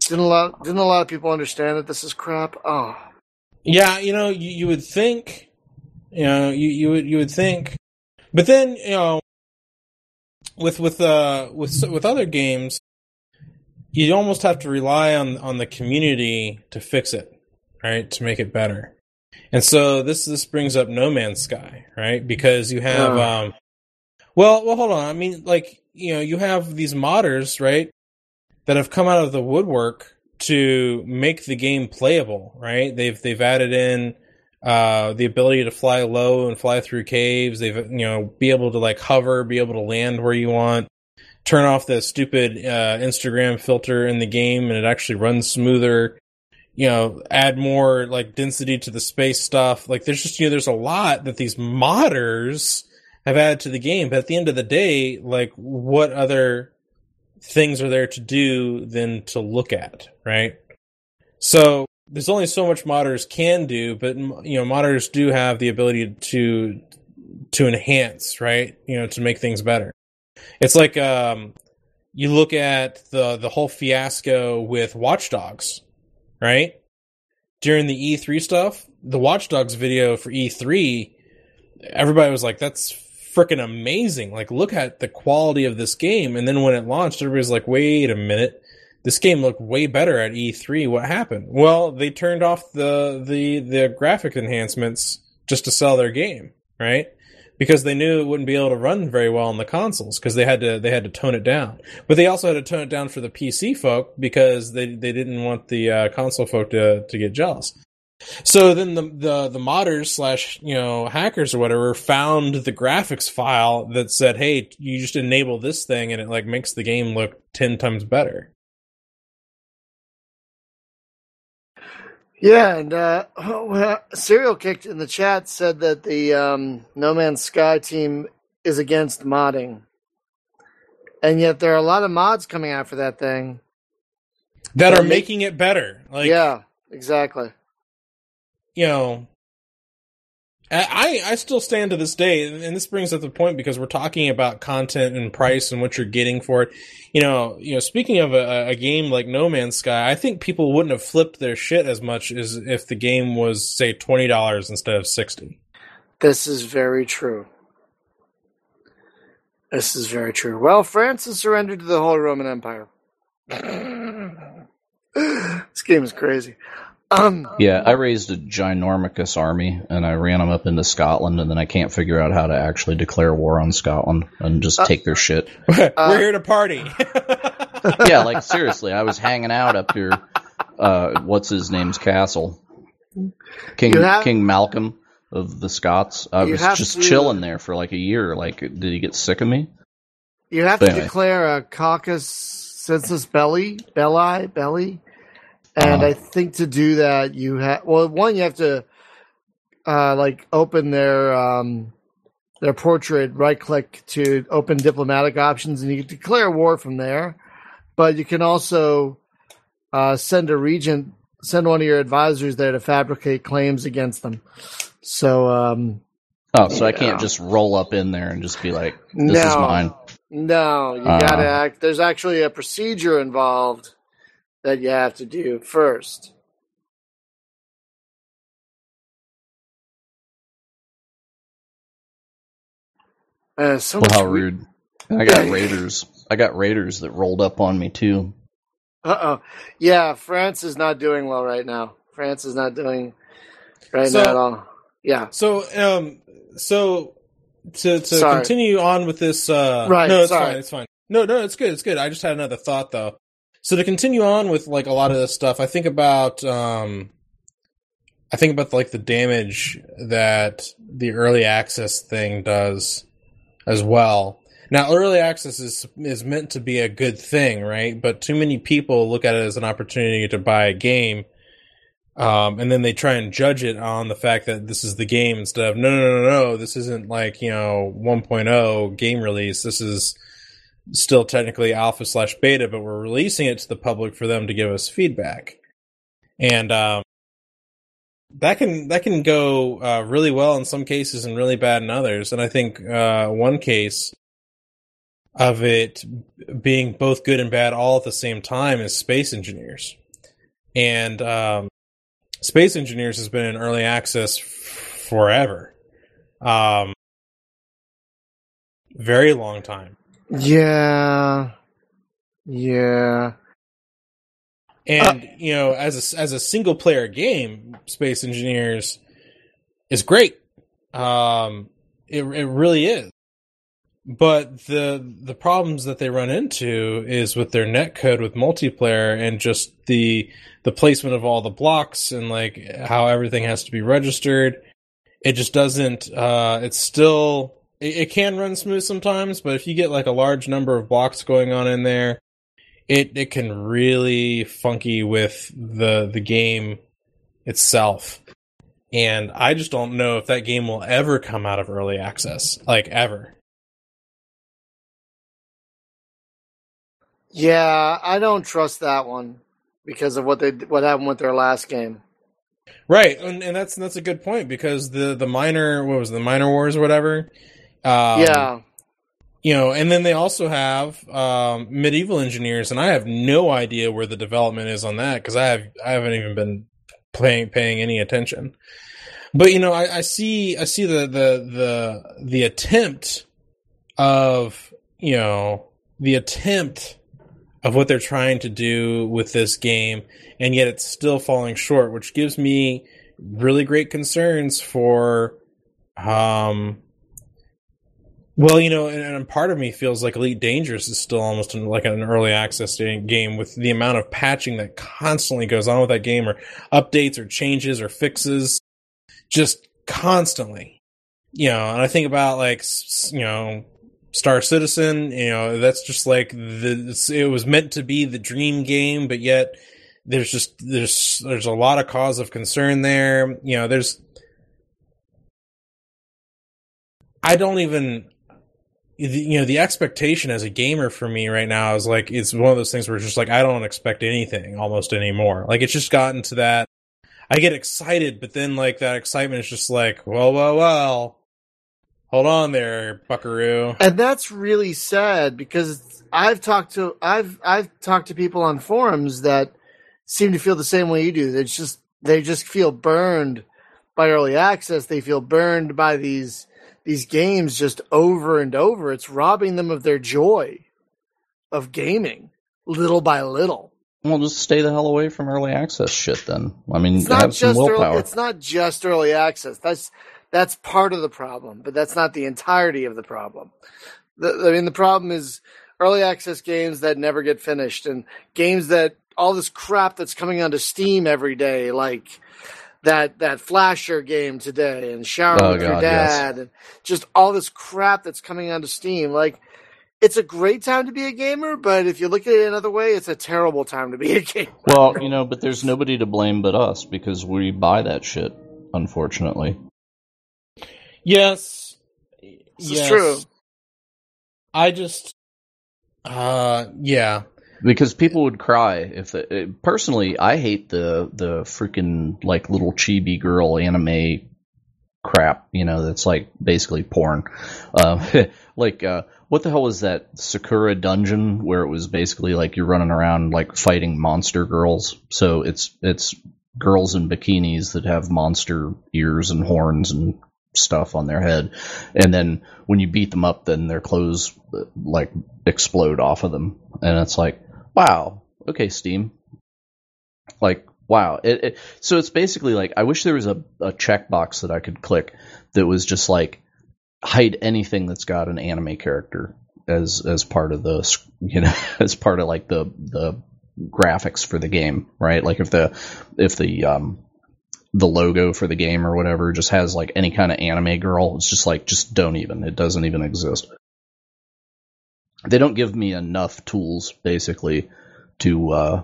Speaker 2: Didn't a lot didn't a lot of people understand that this is crap? Oh.
Speaker 3: Yeah, you know, you, you would think you know, you, you would you would think but then, you know, with with uh with with other games you almost have to rely on on the community to fix it, right? To make it better. And so this this brings up No Man's Sky, right? Because you have um well, well hold on. I mean like you know, you have these modders, right, that have come out of the woodwork to make the game playable, right? They've they've added in uh, the ability to fly low and fly through caves. They've you know be able to like hover, be able to land where you want. Turn off the stupid uh, Instagram filter in the game, and it actually runs smoother. You know, add more like density to the space stuff. Like there's just you know there's a lot that these modders have added to the game. But at the end of the day, like what other things are there to do than to look at, right? So there's only so much modders can do, but you know, modders do have the ability to to enhance, right? You know, to make things better. It's like um, you look at the the whole fiasco with Watch Dogs, right? During the E3 stuff, the Watch Dogs video for E3, everybody was like, "That's freaking amazing. Like, look at the quality of this game. And then when it launched, everybody's like, wait a minute. This game looked way better at E3. What happened? Well, they turned off the, the, the graphic enhancements just to sell their game, right? Because they knew it wouldn't be able to run very well on the consoles because they had to, they had to tone it down. But they also had to tone it down for the PC folk because they, they didn't want the uh, console folk to, to get jealous. So then the, the, the modders slash, you know, hackers or whatever found the graphics file that said, hey, you just enable this thing and it like makes the game look 10 times better.
Speaker 2: Yeah, and uh, well, Serial Kicked in the chat said that the um, No Man's Sky team is against modding. And yet there are a lot of mods coming out for that thing.
Speaker 3: That, that are making it better.
Speaker 2: Like, yeah, exactly
Speaker 3: you know, I I still stand to this day, and this brings up the point because we're talking about content and price and what you're getting for it. You know, you know. Speaking of a, a, game like No Man's Sky, I think people wouldn't have flipped their shit as much as if the game was say twenty dollars instead of sixty.
Speaker 2: This is very true. This is very true. Well, France has surrendered to the Holy Roman Empire. this game is crazy. Um,
Speaker 1: Yeah, I raised a ginormous army and I ran them up into Scotland, and then I can't figure out how to actually declare war on Scotland and just
Speaker 2: Uh,
Speaker 1: take their shit.
Speaker 3: We're here to party.
Speaker 1: yeah, like seriously, I was hanging out up here. Uh, what's his name's castle? King
Speaker 2: have-
Speaker 1: King Malcolm of the Scots. I was just
Speaker 2: to-
Speaker 1: chilling there for like a year. Like, did he get sick of me?
Speaker 2: you have to
Speaker 1: Anyway.
Speaker 2: declare a caucus census belly, belli, belly, and
Speaker 1: Uh-huh.
Speaker 2: I think to do that you have well, one you have to uh, like open their um, their portrait, right click to open diplomatic options, and you can declare war from there. But you can also uh, send a regent, send one of your advisors there to fabricate claims against them. So um,
Speaker 1: Oh, so I can't just roll up in there and just be like, "This is mine."
Speaker 2: No, you
Speaker 1: Uh.
Speaker 2: gotta act. There's actually a procedure involved that you have to do first. Uh, so
Speaker 1: Well, how
Speaker 2: we-
Speaker 1: rude! I got raiders. I got raiders that rolled up on me too.
Speaker 2: Uh-oh. Yeah, France is not doing well right now. France is not doing right
Speaker 3: So-
Speaker 2: now at all. Yeah.
Speaker 3: So, um, so to to
Speaker 2: Sorry.
Speaker 3: continue on with this, uh,
Speaker 2: Right,
Speaker 3: No, it's
Speaker 2: sorry.
Speaker 3: fine. It's fine. No, no, it's good. It's good. I just had another thought though. So to continue on with like a lot of this stuff, I think about, um, I think about like the damage that the early access thing does as well. Now, early access is is meant to be a good thing, right? But too many people look at it as an opportunity to buy a game, um, and then they try and judge it on the fact that this is the game instead of no, no, no, no, no. This isn't like you know 1.0 game release. This is still technically alpha slash beta, but we're releasing it to the public for them to give us feedback, and um, that can that can go uh, really well in some cases and really bad in others. And I think uh, one case of it being both good and bad all at the same time is Space Engineers, and um, Space Engineers has been in early access forever, um, very long time.
Speaker 2: Yeah. Yeah.
Speaker 3: And you know, as a as a single player game, Space Engineers is great. Um, it it really is. But the the problems that they run into is with their net code with multiplayer and just the the placement of all the blocks and like how everything has to be registered. It just doesn't. Uh, it's still it, it can run smooth sometimes, but if you get like a large number of blocks going on in there, it it can really funky with the the game itself. And I just don't know if that game will ever come out of early access, like ever.
Speaker 2: Yeah, I don't trust that one because of what they what happened with their last game.
Speaker 3: Right, and, and that's that's a good point because the the minor what was it, the miner wars or whatever. Um,
Speaker 2: yeah.
Speaker 3: you know, and then they also have um, medieval engineers, and I have no idea where the development is on that because I have I haven't even been paying paying any attention. But you know, I, I see I see the the the the attempt of you know the attempt of what they're trying to do with this game, and yet it's still falling short, which gives me really great concerns for um well, you know, and, and part of me feels like Elite Dangerous is still almost in, like an early access game with the amount of patching that constantly goes on with that game, or updates, or changes, or fixes, just constantly. You know, and I think about like you know Star Citizen. You know, that's just like the it was meant to be the dream game, but yet there's just there's there's a lot of cause of concern there. You know, there's I don't even you know the expectation as a gamer for me right now is like it's one of those things where it's just like I don't expect anything almost anymore. Like it's just gotten to that I get excited, but then like that excitement is just like, well, well, well. Hold on there, Buckaroo.
Speaker 2: And that's really sad because I've talked to I've I've talked to people on forums that seem to feel the same way you do. It's just they just feel burned by early access. They feel burned by these these games just over and over. It's robbing them of their joy of gaming. little by little.
Speaker 1: Well, just stay the hell away from early access shit. Then I mean,
Speaker 2: It's not just
Speaker 1: willpower.
Speaker 2: early, it's not just early access. That's that's part of the problem, but that's not the entirety of the problem. The, I mean, the problem is early access games that never get finished, and games that all this crap that's coming onto Steam every day, like that that Flasher game today, and Shower
Speaker 1: Oh,
Speaker 2: with Your
Speaker 1: God, yes.
Speaker 2: Dad, and just all this crap that's coming onto Steam. Like, it's a great time to be a gamer, but if you look at it another way, it's a terrible time to be a gamer.
Speaker 1: Well, you know, but there's nobody to blame but us because we buy that shit. Unfortunately,
Speaker 3: Yes.
Speaker 2: This
Speaker 3: yes.
Speaker 2: is true.
Speaker 3: I just, uh, yeah.
Speaker 1: Because people would cry if uh, personally, I hate the the freaking like little chibi girl anime crap. You know, that's like basically porn. Um, like, uh, what the hell was that Sakura Dungeon where it was basically like you're running around like fighting monster girls? So it's it's girls in bikinis that have monster ears and horns and stuff on their head and then when you beat them up then their clothes uh, like explode off of them and it's like wow. Okay steam. Like wow. It, it so it's basically like i wish there was a, a checkbox that i could click that was just like hide anything that's got an anime character as as part of the you know as part of like the the graphics for the game right? Like if the if the um the logo for the game or whatever just has like any kind of anime girl it's just like just don't even. It doesn't even exist they don't give me enough tools basically to uh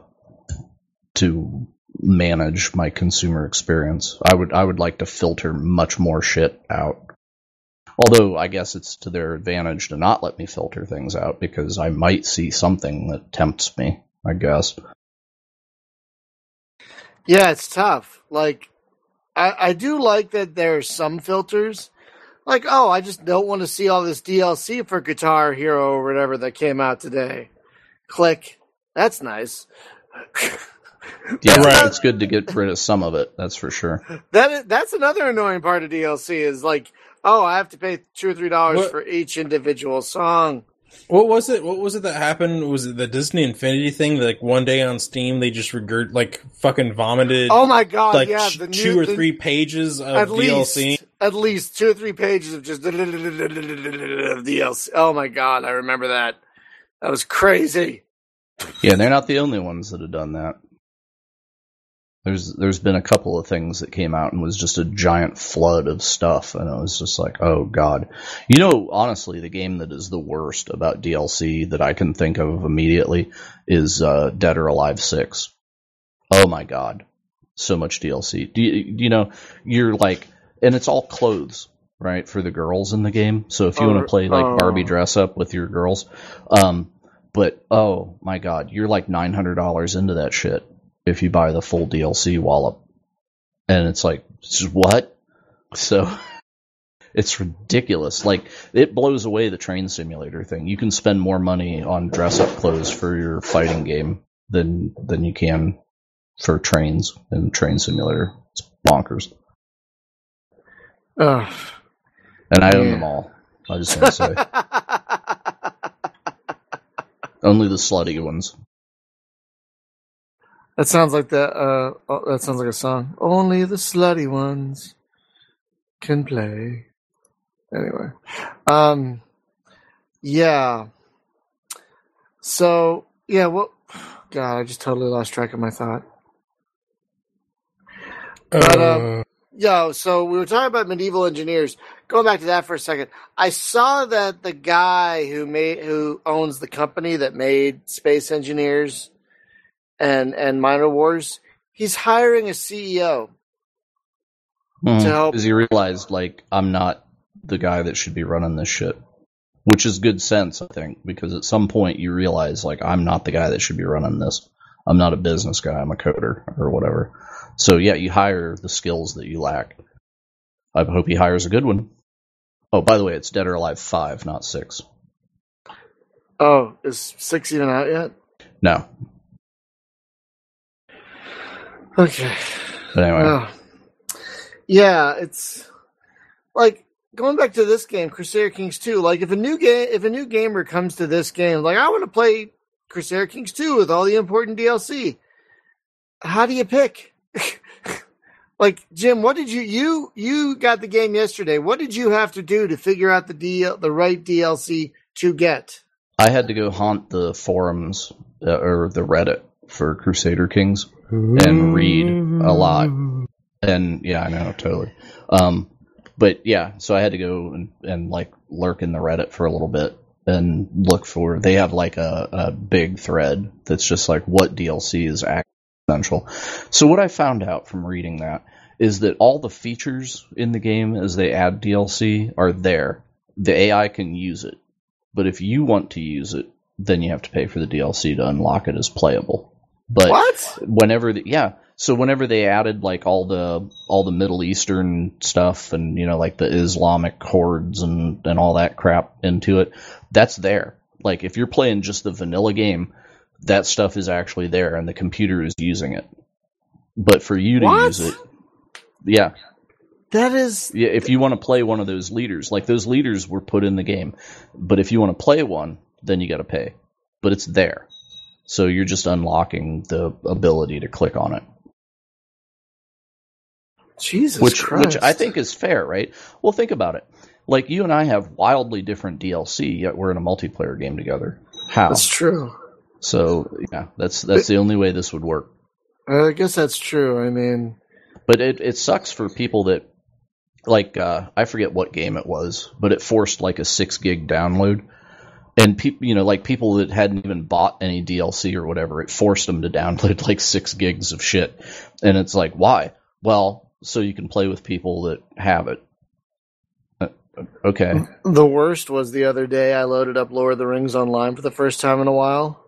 Speaker 1: to manage my consumer experience i would i would like to filter much more shit out although i guess it's to their advantage to not let me filter things out because i might see something that tempts me i guess
Speaker 2: Yeah, it's tough. Like, I, I do like that there's some filters. Like, oh, I just don't want to see all this DLC for Guitar Hero or whatever that came out today. Click. That's nice.
Speaker 1: yeah
Speaker 3: Right.
Speaker 1: it's good to get rid of some of it that's for sure
Speaker 2: That is, that's another annoying part of DLC is like, oh, I have to pay two or three dollars for each individual song.
Speaker 3: What was it? What was it that happened? Was it the Disney Infinity thing? Like one day on Steam, they just regurg like fucking vomited
Speaker 2: Oh my god,
Speaker 3: like
Speaker 2: yeah, the
Speaker 3: two
Speaker 2: new,
Speaker 3: or
Speaker 2: the-
Speaker 3: three pages of
Speaker 2: at
Speaker 3: DLC.
Speaker 2: least at least two or three pages of just DLC. Oh my god, I remember that. That was crazy.
Speaker 1: Yeah, they're not the only ones that have done that. There's there's been a couple of things that came out and was just a giant flood of stuff, and I was just like, oh god. You know, honestly, the game that is the worst about DLC that I can think of immediately is uh, Dead or Alive Six. Oh my god, so much DLC. Do you, you know you're like, and it's all clothes, right, for the girls in the game. So if you want
Speaker 2: Oh,
Speaker 1: to play like
Speaker 2: oh.
Speaker 1: Barbie dress up with your girls, um, but oh my god, you're like nine hundred dollars into that shit if you buy the full DLC wallop, and it's like what? So it's ridiculous. Like it blows away the train simulator thing. You can spend more money on dress up clothes for your fighting game than than you can for trains and train simulator. It's bonkers,
Speaker 2: Ugh.
Speaker 1: and I own
Speaker 2: Yeah.
Speaker 1: them all. I just want to say only the slutty ones.
Speaker 2: That sounds like that. Uh, oh, that sounds like a song. Only the slutty ones can play. Anyway, um, yeah. So yeah, well, God, I just totally lost track of my thought. But, um,
Speaker 3: Uh,
Speaker 2: Yo, so we were talking about medieval engineers. Going back to that for a second, I saw that the guy who made who owns the company that made Space Engineers and and Miner Wars, he's hiring a CEO. To mm-hmm. help-
Speaker 1: Because he realized, like, I'm not the guy that should be running this shit. Which is good sense, I think, because at some point you realize, like, I'm not the guy that should be running this. I'm not a business guy, I'm a coder or whatever. So, yeah, you hire the skills that you lack. I hope he hires a good one. Oh, by the way, it's Dead or Alive 5, not 6.
Speaker 2: Oh, is six even out yet?
Speaker 1: No.
Speaker 2: Okay.
Speaker 1: But anyway.
Speaker 2: Oh. Yeah, it's like going back to this game, Crusader Kings 2. Like if a new game, if a new gamer comes to this game, like I want to play Crusader Kings 2 with all the important DLC. How do you pick? like Jim, what did you you you got the game yesterday? What did you have to do to figure out the DL, the right DLC to get?
Speaker 1: I had to go haunt the forums uh, or the Reddit for Crusader Kings and read a lot. And yeah, I know totally. Um, but yeah, so I had to go and, and like lurk in the Reddit for a little bit and look for. They have like a, a big thread that's just like what DLC is essential. So what I found out from reading that is that all the features in the game as they add DLC are there. The AI can use it, but if you want to use it, then you have to pay for the DLC to unlock it as playable. But
Speaker 2: What?
Speaker 1: whenever the, yeah so whenever they added like all the all the middle eastern stuff and you know like the islamic hordes and and all that crap into it that's there like if you're playing just the vanilla game that stuff is actually there and the computer is using it but for you to
Speaker 2: What?
Speaker 1: use it yeah
Speaker 2: That is
Speaker 1: yeah, if you want to play one of those leaders, like those leaders were put in the game, but if you want to play one, then you got to pay. But it's there, so you're just unlocking the ability to click on it,
Speaker 2: Jesus
Speaker 1: which
Speaker 2: Christ.
Speaker 1: which I think is fair, right? Well, think about it. Like you and I have wildly different DLC, yet we're in a multiplayer game together. How?
Speaker 2: that's true.
Speaker 1: So yeah, that's that's the only way this would work.
Speaker 2: I guess that's true. I mean,
Speaker 1: But it it sucks for people that like uh, I forget what game it was, but it forced like a six gig download, and people you know like people that hadn't even bought any DLC or whatever, it forced them to download like six gigs of shit, and it's like why? Well, so you can play with people that have it. Uh, Okay,
Speaker 2: the worst was the other day. I loaded up Lord of the Rings online for the first time in a while.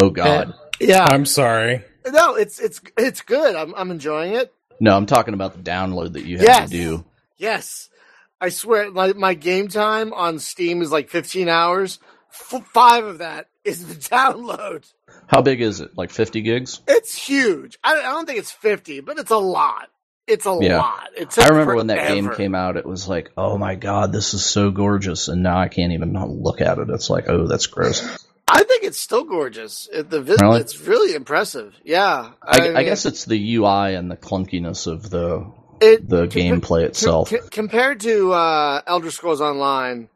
Speaker 1: oh god,
Speaker 2: Yeah,
Speaker 3: I'm sorry.
Speaker 2: no, it's it's it's good. I'm I'm enjoying it.
Speaker 1: no, I'm talking about the download that you had
Speaker 2: Yes.
Speaker 1: to do.
Speaker 2: Yes, I swear, my my game time on Steam is like 15 hours. F- five of that is the download.
Speaker 1: How big is it? Like 50 gigs?
Speaker 2: It's huge. I, I don't think it's 50, but it's a lot. It's a
Speaker 1: Yeah.
Speaker 2: lot. It took
Speaker 1: I remember when that game came out, it was like, oh my god, this is so gorgeous, and now I can't even look at it. It's like, oh, that's gross.
Speaker 2: I think it's still gorgeous. It, the vis-
Speaker 1: Really?
Speaker 2: it's really impressive. Yeah,
Speaker 1: I, I
Speaker 2: mean,
Speaker 1: guess it's the UI and the clunkiness of the
Speaker 2: it,
Speaker 1: the
Speaker 2: compa-
Speaker 1: gameplay itself.
Speaker 2: com- compared to uh, Elder Scrolls Online,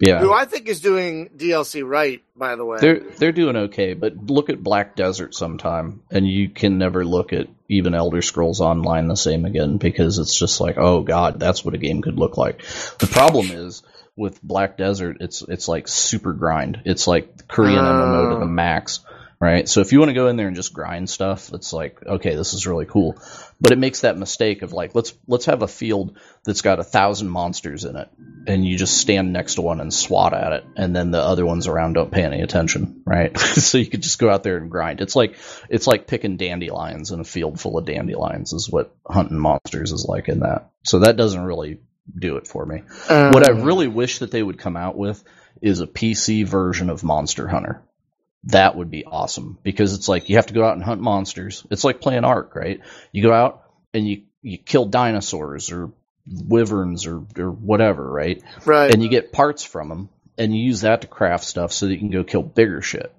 Speaker 1: Yeah,
Speaker 2: who I think is doing DLC right. By the way,
Speaker 1: they're they're doing okay, but look at Black Desert sometime, and you can never look at even Elder Scrolls Online the same again because it's just like, oh god, that's what a game could look like. The problem is with Black Desert, it's it's like super grind. It's like Korean MMO to the
Speaker 2: Oh.
Speaker 1: max, right? So if you want to go in there and just grind stuff, it's like, okay, this is really cool. But it makes that mistake of like, let's let's have a field that's got a thousand monsters in it, and you just stand next to one and swat at it, and then the other ones around don't pay any attention, right? so you could just go out there and grind. It's like it's like picking dandelions in a field full of dandelions is what hunting monsters is like in that. So that doesn't really do it for me.
Speaker 2: Um,
Speaker 1: What I really wish that they would come out with is a PC version of Monster Hunter. That would be awesome because it's like you have to go out and hunt monsters. It's like playing Ark, right? You go out and you you kill dinosaurs or wyverns or or whatever, right?
Speaker 2: right.
Speaker 1: And you get parts from them and you use that to craft stuff so that you can go kill bigger shit.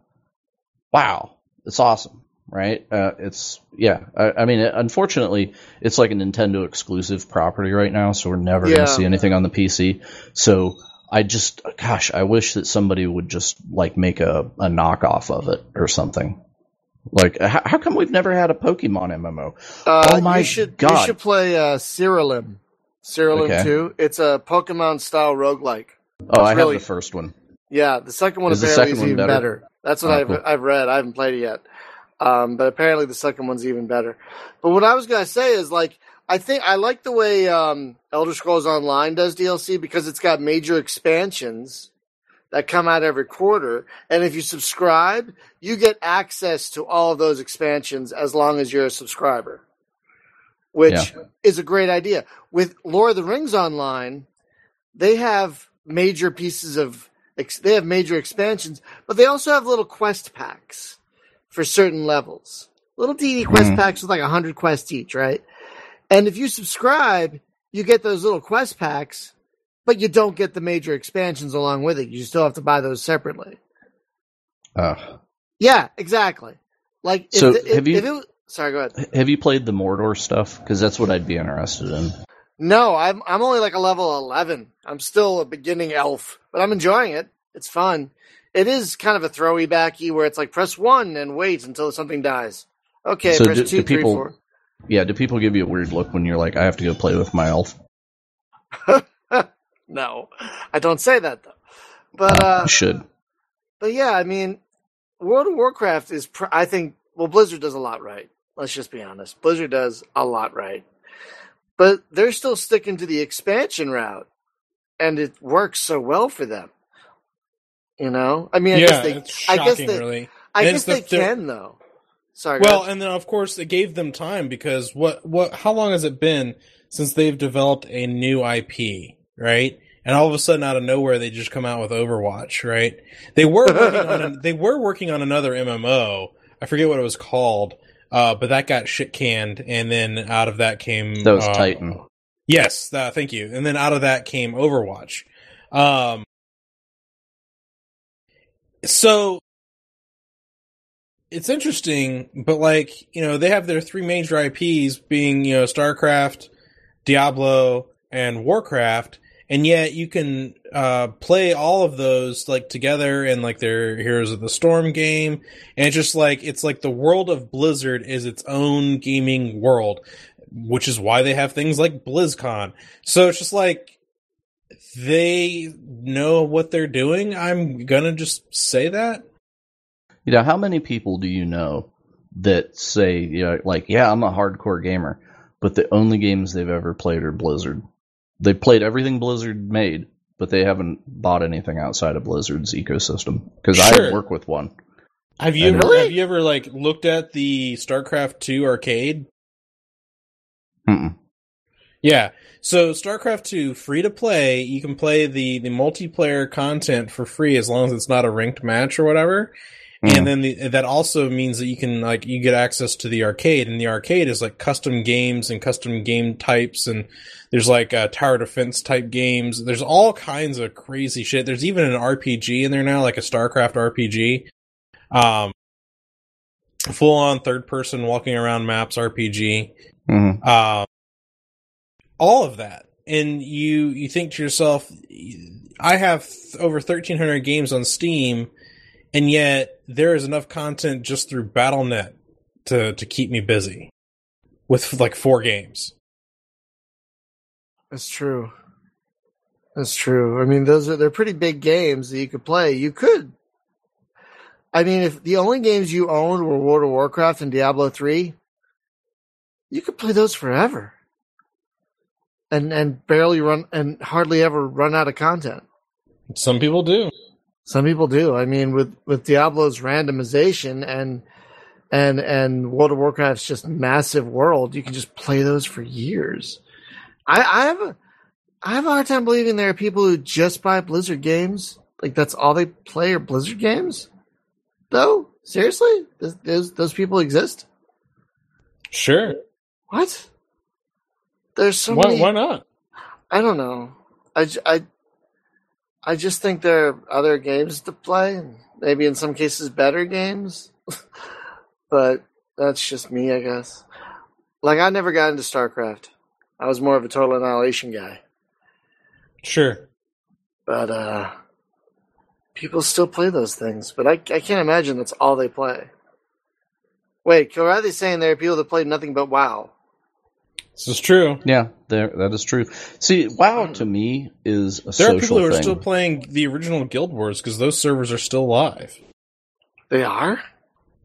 Speaker 1: Wow, it's awesome, right? Uh, it's yeah. I, I mean, unfortunately, it's like a Nintendo exclusive property right now, so we're never
Speaker 2: Yeah.
Speaker 1: going to see anything on the PC. So I just, gosh, I wish that somebody would just like make a, a knockoff of it or something. Like, how, how come we've never had a Pokemon MMO?
Speaker 2: Uh,
Speaker 1: Oh my
Speaker 2: you should,
Speaker 1: God.
Speaker 2: You should play uh, Siralim. Siralim
Speaker 1: Okay.
Speaker 2: 2. It's a Pokemon style roguelike.
Speaker 1: Oh, I
Speaker 2: really-
Speaker 1: have the first one.
Speaker 2: Yeah, the second one
Speaker 1: Is
Speaker 2: apparently is even
Speaker 1: better?
Speaker 2: better. That's what
Speaker 1: Oh,
Speaker 2: I've
Speaker 1: cool.
Speaker 2: I've read. I haven't played it yet, um, but apparently the second one's even better. But what I was gonna say is like I think I like the way um, Elder Scrolls Online does DLC because it's got major expansions that come out every quarter, and if you subscribe, you get access to all of those expansions as long as you're a subscriber, which is a great idea. With Lord of the Rings Online, they have major pieces of they have major expansions, but they also have little quest packs for certain levels. Little DD quest
Speaker 1: Hmm.
Speaker 2: packs with like a hundred quests each, right? And if you subscribe, you get those little quest packs, but you don't get the major expansions along with it. You still have to buy those separately.
Speaker 1: Ugh.
Speaker 2: Yeah, exactly. Like, if,
Speaker 1: So,
Speaker 2: the- if,
Speaker 1: have you-
Speaker 2: if it sorry, go ahead.
Speaker 1: Have you played the Mordor stuff? Because that's what I'd be interested in.
Speaker 2: No, I'm I'm only like a level eleven. I'm still a beginning elf, but I'm enjoying it. It's fun. It is kind of a throwy backy where it's like press one and wait until something dies. Okay,
Speaker 1: So
Speaker 2: press
Speaker 1: do-
Speaker 2: two,
Speaker 1: do
Speaker 2: three,
Speaker 1: people-
Speaker 2: four.
Speaker 1: Yeah, do people give you a weird look when you're like, I have to go play with my elf?
Speaker 2: No, I don't say that though. But uh,
Speaker 1: you should.
Speaker 2: but yeah, I mean, World of Warcraft is. Pr- I think well, Blizzard does a lot right. Let's just be honest. Blizzard does a lot right, but they're still sticking to the expansion route, and it works so well for them. You know, I mean, I
Speaker 3: yeah,
Speaker 2: guess they,
Speaker 3: it's
Speaker 2: I guess they,
Speaker 3: really.
Speaker 2: I
Speaker 3: And
Speaker 2: guess
Speaker 3: the
Speaker 2: they can though. Sorry.
Speaker 3: Well,
Speaker 2: ahead.
Speaker 3: and then of course it gave them time because what what how long has it been since they've developed a new IP, right? And all of a sudden, out of nowhere, they just come out with Overwatch, right? They were working on an, they were working on another MMO. I forget what it was called, uh, but that got shit canned, and then out of that came
Speaker 1: That was
Speaker 3: uh,
Speaker 1: Titan.
Speaker 3: Yes, that, thank you. And then out of that came Overwatch. Um, so it's interesting, but like, you know, they have their three major IPs being, you know, StarCraft, Diablo, and Warcraft, and yet you can uh, play all of those like together in like their Heroes of the Storm game, and it's just like it's like the world of Blizzard is its own gaming world, which is why they have things like BlizzCon. So it's just like they know what they're doing. I'm gonna just say that.
Speaker 1: You know, how many people do you know that say, you know, like, yeah, I'm a hardcore gamer, but the only games they've ever played are Blizzard. They played everything Blizzard made, but they haven't bought anything outside of Blizzard's ecosystem. Because
Speaker 3: Sure.
Speaker 1: I work with one.
Speaker 3: Have you
Speaker 1: And-
Speaker 3: ever
Speaker 2: Really?
Speaker 3: have you ever like looked at the StarCraft two arcade?
Speaker 1: Mm-mm.
Speaker 3: Yeah. So StarCraft 2 free to play, you can play the the multiplayer content for free as long as it's not a ranked match or whatever. And then the, that also means that you can like you get access to the arcade and the arcade is like custom games and custom game types and there's like uh, tower defense type games. There's all kinds of crazy shit. There's even an RPG in there now like a StarCraft RPG. Um full on third person walking around maps RPG
Speaker 1: Mhm.
Speaker 3: um, all of that and you you think to yourself i have th- over 1300 games on steam and yet there is enough content just through Battle.net to to keep me busy with like four games
Speaker 2: That's true. That's true. I mean, those are they're pretty big games that you could play. You could. I mean, if the only games you owned were World of Warcraft and Diablo three, you could play those forever, and and barely run and hardly ever run out of content.
Speaker 3: some people do
Speaker 2: Some people do. I mean, with with Diablo's randomization and and and World of Warcraft's just massive world, you can just play those for years. I, I have a I have a hard time believing there are people who just buy Blizzard games. Like that's all they play are Blizzard games. Though seriously, those those, those people exist.
Speaker 3: sure
Speaker 2: What? There's so
Speaker 3: why,
Speaker 2: many.
Speaker 3: why not
Speaker 2: I don't know. I, I, I just think there are other games to play, and maybe in some cases better games. but that's just me, I guess. Like I never got into StarCraft. I was more of a total annihilation guy.
Speaker 3: sure
Speaker 2: But uh people still play those things. But I I can't imagine that's all they play. Wait, they saying there are people that play nothing but WoW?
Speaker 3: This is true
Speaker 1: Yeah, there that is true. See, WoW hmm. to me is a
Speaker 3: there
Speaker 1: social
Speaker 3: are people who are
Speaker 1: thing.
Speaker 3: still playing the original guild wars because those servers are still live
Speaker 2: They are?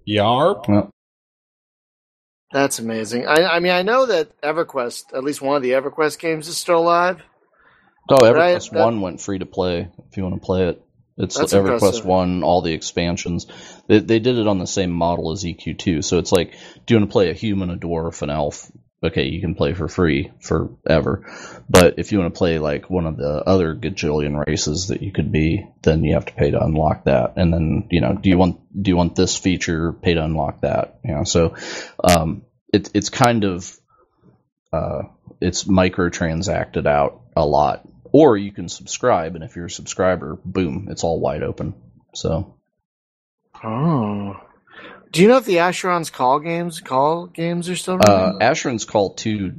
Speaker 3: yarp
Speaker 1: Well,
Speaker 2: That's amazing. I, I mean, I know that EverQuest, at least one of the EverQuest games, is still alive.
Speaker 1: oh, EverQuest
Speaker 2: that-
Speaker 1: One went free to play if you want to play it. It's
Speaker 2: That's
Speaker 1: EverQuest
Speaker 2: impressive.
Speaker 1: One, all the expansions. They, they did it on the same model as EQ2. So it's like, do you want to play a human, a dwarf, an elf? Okay, you can play for free forever. But if you want to play like one of the other gajillion races that you could be, then you have to pay to unlock that. And then, you know, do you want do you want this feature? Pay to unlock that. You know, so um, it's it's kind of uh, it's microtransacted out a lot. Or you can subscribe, and if you're a subscriber, boom, it's all wide open. So
Speaker 2: Oh. Do you know if the Asheron's Call games, call games are still
Speaker 1: Uh,
Speaker 2: running?
Speaker 1: Asheron's Call 2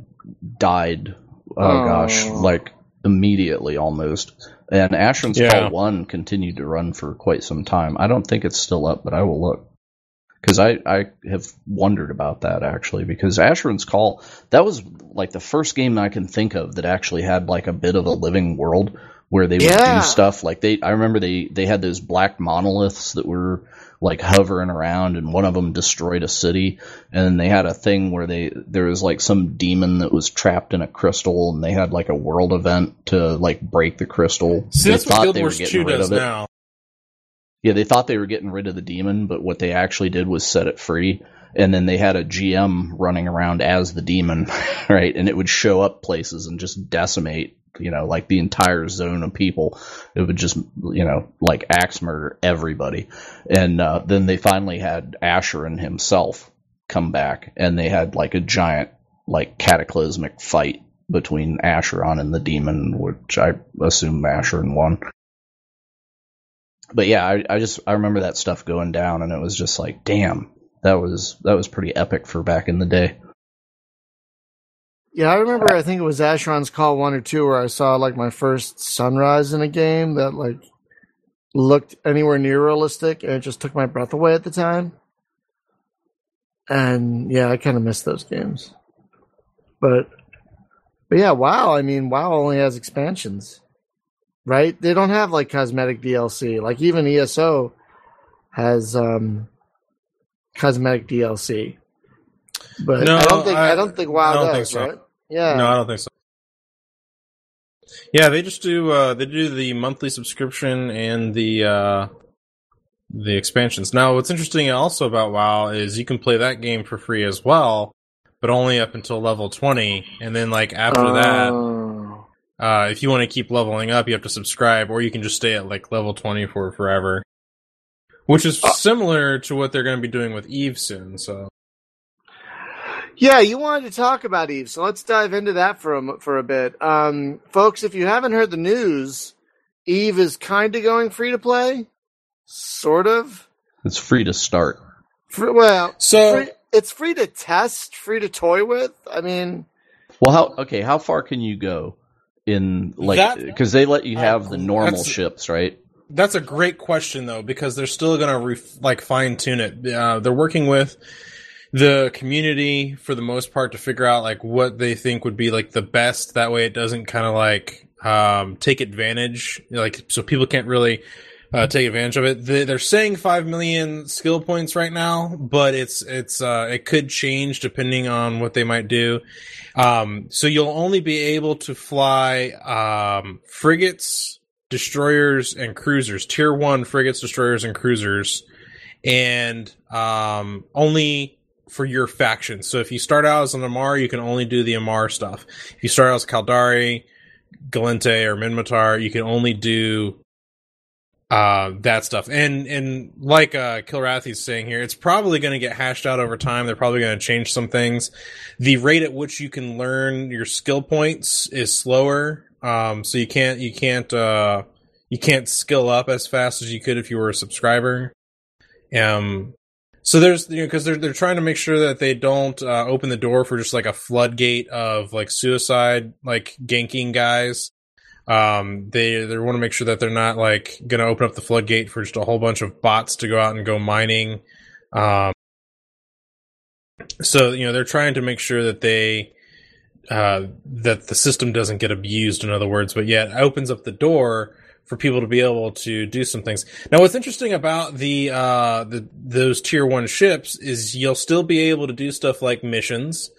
Speaker 1: died, oh,
Speaker 2: Oh.
Speaker 1: gosh, like immediately almost. And Asheron's
Speaker 3: Yeah.
Speaker 1: Call 1 continued to run for quite some time. I don't think it's still up, but I will look. Because I, I have wondered about that actually, because Asheron's Call, that was like the first game I can think of that actually had like a bit of a living world where they would
Speaker 2: Yeah.
Speaker 1: do stuff like they, I remember they, they had those black monoliths that were like hovering around and one of them destroyed a city. And they had a thing where they there was like some demon that was trapped in a crystal and they had like a world event to like break the crystal.
Speaker 3: See,
Speaker 1: they
Speaker 3: that's what
Speaker 1: thought
Speaker 3: Guild
Speaker 1: they were
Speaker 3: Wars
Speaker 1: getting
Speaker 3: 2
Speaker 1: rid
Speaker 3: does
Speaker 1: of it.
Speaker 3: now.
Speaker 1: yeah they thought they were getting rid of the demon but what they actually did was set it free. And then they had a gm running around as the demon right? And it would show up places and just decimate you know like the entire zone of people it would just you know like axe murder everybody. And uh, then they finally had asheron himself come back and they had like a giant like cataclysmic fight between asheron and the demon which i assume asheron won. But yeah I, I just i remember that stuff going down and it was just like damn that was that was pretty epic for back in the day
Speaker 2: yeah, I remember. I think it was Asheron's Call one or two where I saw like my first sunrise in a game that like looked anywhere near realistic, and it just took my breath away at the time. And yeah, I kind of missed those games. But but yeah, WoW. I mean, WoW only has expansions, right? They don't have like cosmetic DLC. Like even ESO has um cosmetic DLC. But
Speaker 3: No,
Speaker 2: I don't think I,
Speaker 3: I-
Speaker 2: don't think WoW
Speaker 3: I don't think
Speaker 2: does,
Speaker 3: so.
Speaker 2: right? Yeah.
Speaker 3: No, I don't think so. Yeah, they just do uh they do the monthly subscription and the uh the expansions. Now what's interesting also about WoW is you can play that game for free as well, but only up until level 20 and then like after that
Speaker 2: Oh.
Speaker 3: uh if you want to keep leveling up, you have to subscribe or you can just stay at like level 20 for forever. Which is similar to what they're going to be doing with Eve soon, so
Speaker 2: Yeah, you wanted to talk about Eve, so let's dive into that for a, for a bit. Um, folks, if you haven't heard the news, Eve is kind of going free to play, sort of.
Speaker 1: it's free to start
Speaker 2: Free, well,
Speaker 3: So
Speaker 2: free, it's free to test, free to toy with. I mean,
Speaker 1: Well, how okay? How far can you go in like because they let you have the
Speaker 3: Uh,
Speaker 1: normal ships, right?
Speaker 3: That's a great question though, because they're still going to ref- like fine tune it. Uh, they're working with the community for the most part to figure out like what they think would be like the best. That way, it doesn't kind of like um, take advantage, like so people can't really uh, take advantage of it. They- They're saying five million skill points right now, but it's it's uh, it could change depending on what they might do. Um, so you'll only be able to fly um, frigates, destroyers, and cruisers. Tier one frigates, destroyers, and cruisers, and um, only for your faction. So if you start out as an Amarr, you can only do the Amarr stuff. If you start out as Caldari, Gallente, or Minmatar, you can only do uh, that stuff. And and like uh, Kilrathi's saying here, it's probably going to get hashed out over time. They're probably going to change some things. The rate at which you can learn your skill points is slower, um, so you can't you can't uh, you can't skill up as fast as you could if you were a subscriber. Um, so there's you know because they're they're trying to make sure that they don't uh, open the door for just like a floodgate of like suicide like ganking guys. Um, they they want to make sure that they're not like going to open up the floodgate for just a whole bunch of bots to go out and go mining. Um, so you know they're trying to make sure that they uh, that the system doesn't get abused. In other words, but yet opens up the door for people to be able to do some things. Now, what's interesting about the uh, the those tier one ships is you'll still be able to do stuff like missions.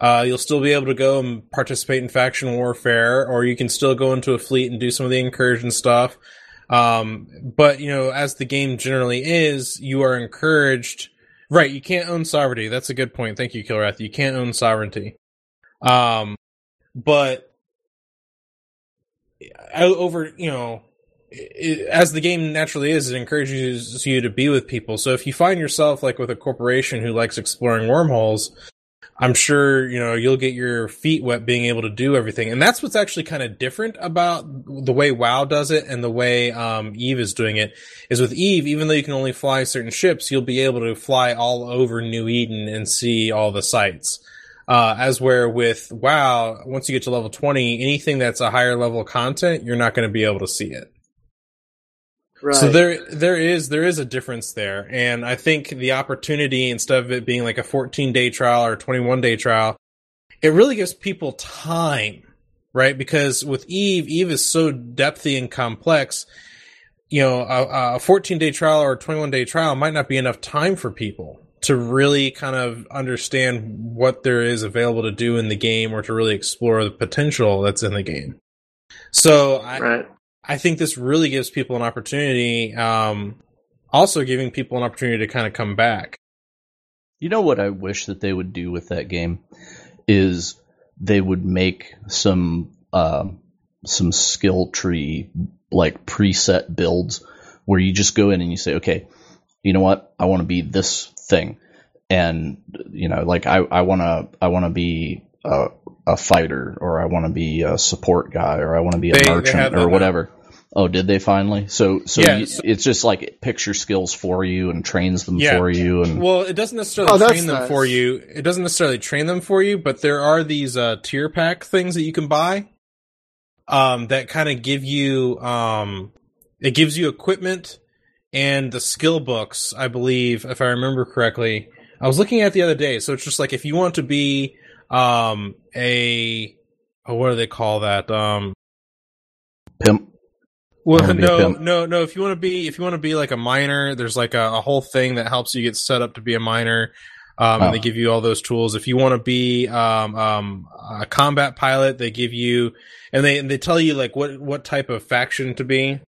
Speaker 3: Uh, you'll still be able to go and participate in faction warfare, or you can still go into a fleet and do some of the incursion stuff. Um, but you know, as the game generally is, you are encouraged. Right, you can't own sovereignty. That's a good point. Thank you, Kilrath. You can't own sovereignty. Um, but o- over, you know, it, as the game naturally is, it encourages you to be with people. So if you find yourself like with a corporation who likes exploring wormholes, I'm sure you know you'll get your feet wet being able to do everything, and that's what's actually kind of different about the way WoW does it and the way um, Eve is doing it. Is with Eve, even though you can only fly certain ships, you'll be able to fly all over New Eden and see all the sites. Uh, as where with WoW, once you get to level 20, anything that's a higher level content, you're not going to be able to see it.
Speaker 2: Right.
Speaker 3: So there, there is there is a difference there, and I think the opportunity instead of it being like a 14 day trial or 21 day trial, it really gives people time, right? Because with Eve, Eve is so depthy and complex. You know, a, a 14 day trial or a 21 day trial might not be enough time for people to really kind of understand what there is available to do in the game or to really explore the potential that's in the game. So I,
Speaker 2: right.
Speaker 3: I think this really gives people an opportunity, um, also giving people an opportunity to kind of come back.
Speaker 1: You know what I wish that they would do with that game is they would make some uh, some skill tree like preset builds where you just go in and you say, okay, you know what, I want to be this thing, and you know, like I I want to I want to be a, a fighter or I want to be a support guy or I want to be a
Speaker 3: They- they
Speaker 1: merchant
Speaker 3: now.
Speaker 1: or whatever. Oh, did they finally? So, so
Speaker 3: Yeah,
Speaker 1: you-
Speaker 3: so-
Speaker 1: it's just like it picks your skills for you and trains them
Speaker 3: Yeah.
Speaker 1: for you, and
Speaker 3: Well, it doesn't necessarily
Speaker 2: Oh,
Speaker 3: train them
Speaker 2: nice.
Speaker 3: for you. It doesn't necessarily train them for you, but there are these uh, tier pack things that you can buy um, that kind of give you um, it gives you equipment and the skill books. I believe, if I remember correctly, I was looking at it the other day. So it's just like if you want to be um, a oh, what do they call that? Um,
Speaker 1: pimp.
Speaker 3: Well,
Speaker 1: Wanna be a
Speaker 3: no, no, no. If you want to be, if you want to be like a miner, there's like a, a whole thing that helps you get set up to be a miner. Um,
Speaker 1: Oh.
Speaker 3: and they give you all those tools. If you want to be um, um, a combat pilot, they give you, and they and they tell you like what what type of faction to be.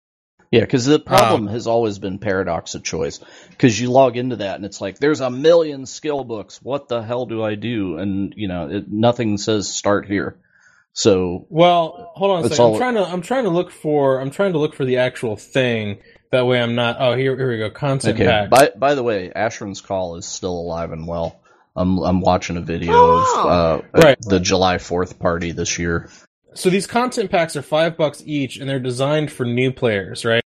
Speaker 1: Yeah, because the problem
Speaker 3: Um,
Speaker 1: has always been paradox of choice. Because you log into that and it's like, there's a million skill books. What the hell do I do? And you know, it, nothing says start here. So
Speaker 3: Well, hold on a second.
Speaker 1: all-
Speaker 3: I'm trying to I'm trying to look for I'm trying to look for the actual thing. That way, I'm not. Oh, here here we go. Content
Speaker 1: okay.
Speaker 3: pack.
Speaker 1: By by the way, Ashran's call is still alive and well. I'm I'm watching a video
Speaker 2: Oh,
Speaker 1: of uh,
Speaker 3: Right.
Speaker 1: the July Fourth party this year.
Speaker 3: So these content packs are five bucks each, and they're designed for new players, right?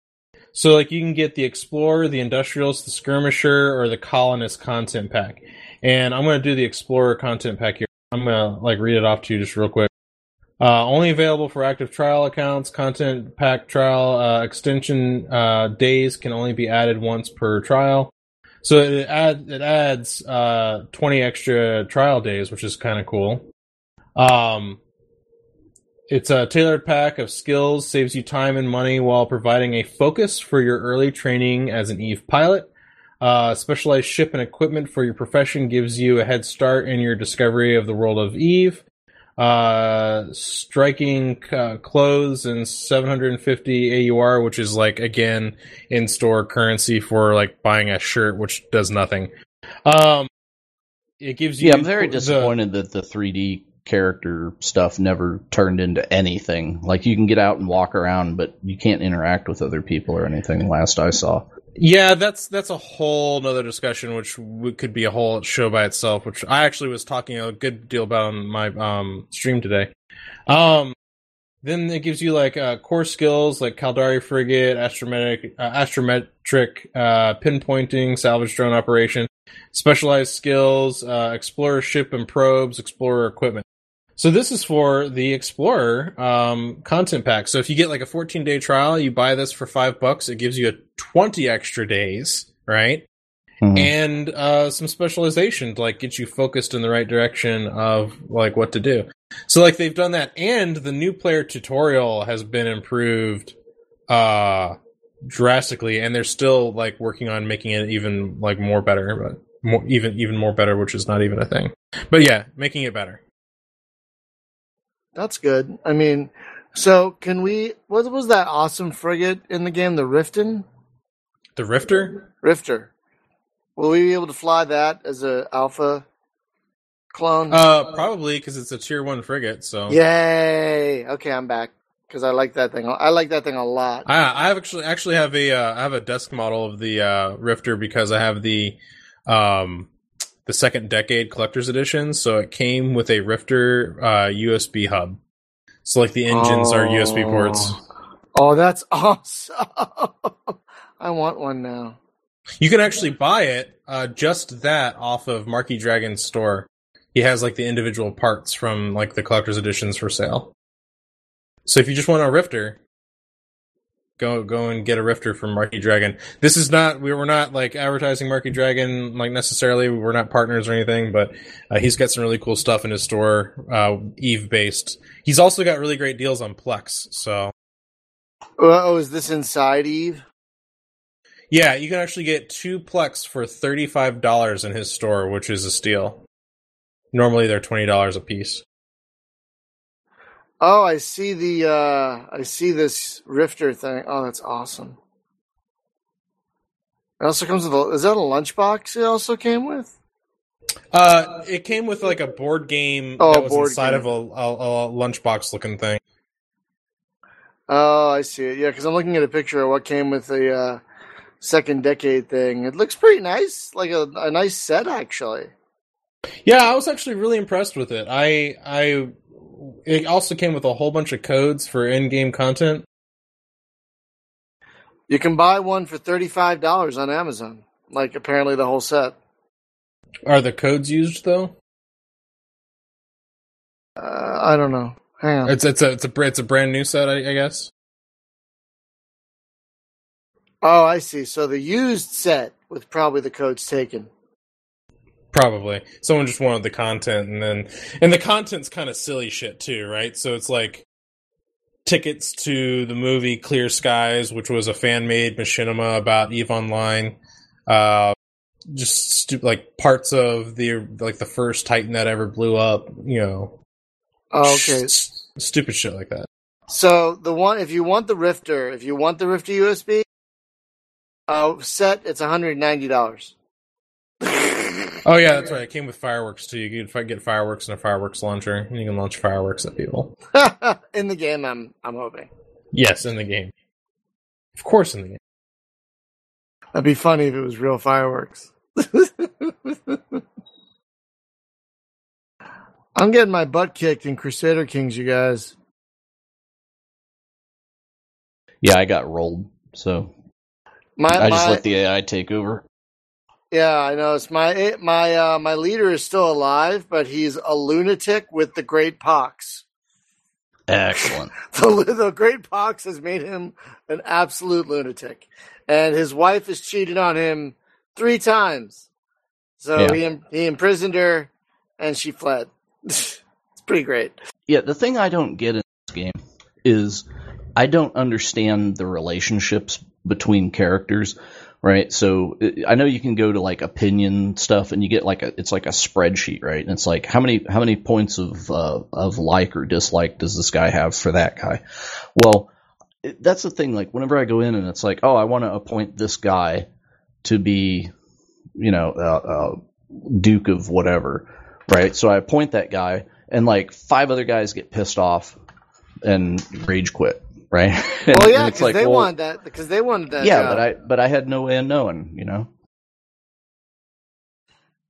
Speaker 3: So like you can get the Explorer, the Industrialist, the Skirmisher, or the Colonist content pack. And I'm gonna do the Explorer content pack here. I'm gonna like read it off to you just real quick. Uh, only available for active trial accounts. Content pack trial uh, extension uh, days can only be added once per trial. So it add it adds uh, 20 extra trial days, which is kind of cool. Um, it's a tailored pack of skills, saves you time and money while providing a focus for your early training as an Eve pilot. Uh, specialized ship and equipment for your profession gives you a head start in your discovery of the world of Eve. Uh, striking uh, clothes and 750 AUR, which is like again in store currency for like buying a shirt, which does nothing. Um, it gives you.
Speaker 1: Yeah, I'm very
Speaker 3: the-
Speaker 1: disappointed that the 3D character stuff never turned into anything. Like you can get out and walk around, but you can't interact with other people or anything. Last I saw.
Speaker 3: Yeah, that's that's a whole nother discussion, which could be a whole show by itself. Which I actually was talking a good deal about on my um, stream today. Um, then it gives you like uh, core skills like Caldari frigate, astrometric, uh, astrometric uh, pinpointing, salvage drone operation, specialized skills, uh, explorer ship and probes, explorer equipment. So this is for the Explorer um, content pack. So if you get like a 14 day trial, you buy this for five bucks. It gives you a 20 extra days, right?
Speaker 1: Mhm.
Speaker 3: And uh, some specialization to like get you focused in the right direction of like what to do. So like they've done that, and the new player tutorial has been improved uh drastically, and they're still like working on making it even like more better, but more even even more better, which is not even a thing. But yeah, making it better.
Speaker 2: That's good. I mean, so can we? What was that awesome frigate in the game? The Riften,
Speaker 3: The Rifter.
Speaker 2: Rifter. Will we be able to fly that as a alpha clone?
Speaker 3: Uh, probably because it's a tier one frigate. So
Speaker 2: Yay! Okay, I'm back because I like that thing. I like that thing a lot.
Speaker 3: I I actually actually have a uh, I have a desk model of the uh, Rifter because I have the um the second decade collector's edition. So it came with a Rifter uh, USB hub. So like the engines are USB ports.
Speaker 2: Oh, that's awesome! I want one now.
Speaker 3: You can actually buy it, uh, just that, off of Markee Dragon's store. He has like the individual parts from like the collector's editions for sale. So if you just want a Rifter, go go and get a Rifter from Markee Dragon. This is not we were not like advertising Markee Dragon like necessarily. We're not partners or anything, but uh, he's got some really cool stuff in his store, uh, Eve based. He's also got really great deals on Plex. So
Speaker 2: Oh, is this inside Eve?
Speaker 3: yeah, you can actually get two Plex for thirty five dollars in his store, which is a steal. Normally they're twenty dollars a piece.
Speaker 2: Oh, I see the uh I see this Rifter thing. Oh, that's awesome. It also comes with a is that a lunchbox it also came with?
Speaker 3: Uh, it came with like a board game
Speaker 2: Oh,
Speaker 3: that was inside
Speaker 2: game.
Speaker 3: of a, a, a lunchbox looking thing.
Speaker 2: Oh, I see it. Yeah, because I'm looking at a picture of what came with the uh, second decade thing. It looks pretty nice, like a, a nice set actually.
Speaker 3: Yeah, I was actually really impressed with it. I I it also came with a whole bunch of codes for in-game content.
Speaker 2: You can buy one for thirty five dollars on Amazon. Like apparently the whole set.
Speaker 3: Are the codes used though?
Speaker 2: Uh, I don't know. Hang on.
Speaker 3: It's it's a it's a it's a brand new set, I, I guess.
Speaker 2: Oh, I see. So the used set with probably the codes taken.
Speaker 3: Probably someone just wanted the content, and then and the content's kind of silly shit too, right? So it's like tickets to the movie Clear Skies, which was a fan made machinima about Eve Online. Uh, just stu- like parts of the like the first Titan that ever blew up, you know.
Speaker 2: Oh, okay.
Speaker 3: stupid shit like that.
Speaker 2: So the one, if you want the Rifter, if you want the Rifter USB uh, set, it's one hundred ninety dollars.
Speaker 3: Oh yeah, that's right. It came with fireworks too. You could fi- get fireworks and a fireworks launcher, and you can launch fireworks at people.
Speaker 2: In the game, I'm I'm hoping
Speaker 3: Yes, in the game. Of course, in the game.
Speaker 2: that'd be funny if it was real fireworks. I'm getting my butt kicked in Crusader Kings, you guys.
Speaker 1: Yeah, I got rolled, so
Speaker 2: My,
Speaker 1: I just
Speaker 2: my-
Speaker 1: let the AI take over.
Speaker 2: Yeah, I know. It's my it, my uh, my leader is still alive, but he's a lunatic with the great pox.
Speaker 1: Excellent.
Speaker 2: The, the great pox has made him an absolute lunatic, and his wife has cheated on him three times. So
Speaker 1: Yeah.
Speaker 2: he he imprisoned her, and she fled. it's pretty great.
Speaker 1: Yeah, the thing I don't get in this game is I don't understand the relationships between characters, right? So uh, I know you can go to like opinion stuff and you get like a it's like a spreadsheet, right? And it's like how many how many points of uh, of like or dislike does this guy have for that guy? Well, that's the thing. Like whenever I go in and it's like, oh, I want to appoint this guy to be, you know, uh, uh, Duke of whatever, right? So I appoint that guy, and like five other guys get pissed off and rage quit, right? And-
Speaker 2: well, yeah, because
Speaker 1: like,
Speaker 2: they
Speaker 1: well,
Speaker 2: wanted that. Because they wanted that.
Speaker 1: yeah,
Speaker 2: job.
Speaker 1: but I but I had no way of knowing, you know.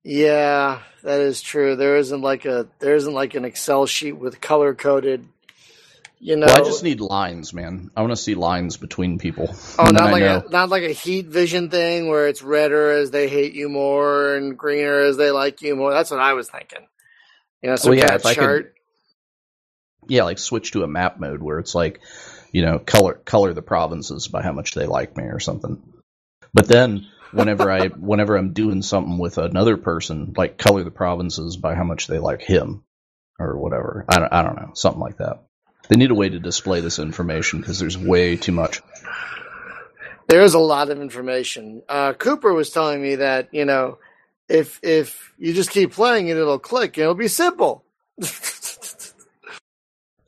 Speaker 2: Yeah, that is true. There isn't like a there isn't like an Excel sheet with color coded. You know,
Speaker 1: Well, I just need lines, man. I want to see lines between people.
Speaker 2: oh, not like a not like a heat vision thing where it's redder as they hate you more and greener as they like you more. That's what I was thinking. You know, some
Speaker 1: Well, yeah,
Speaker 2: kind
Speaker 1: if
Speaker 2: of
Speaker 1: I could-
Speaker 2: chart.
Speaker 1: yeah, like switch to a map mode where it's like, you know, color color the provinces by how much they like me or something. But then whenever I whenever I'm doing something with another person, like color the provinces by how much they like him or whatever. I don't I don't know, something like that. They need a way to display this information because there's way too much.
Speaker 2: There is a lot of information. Uh, Cooper was telling me that you know, if if you just keep playing it, it'll click. and It'll be simple.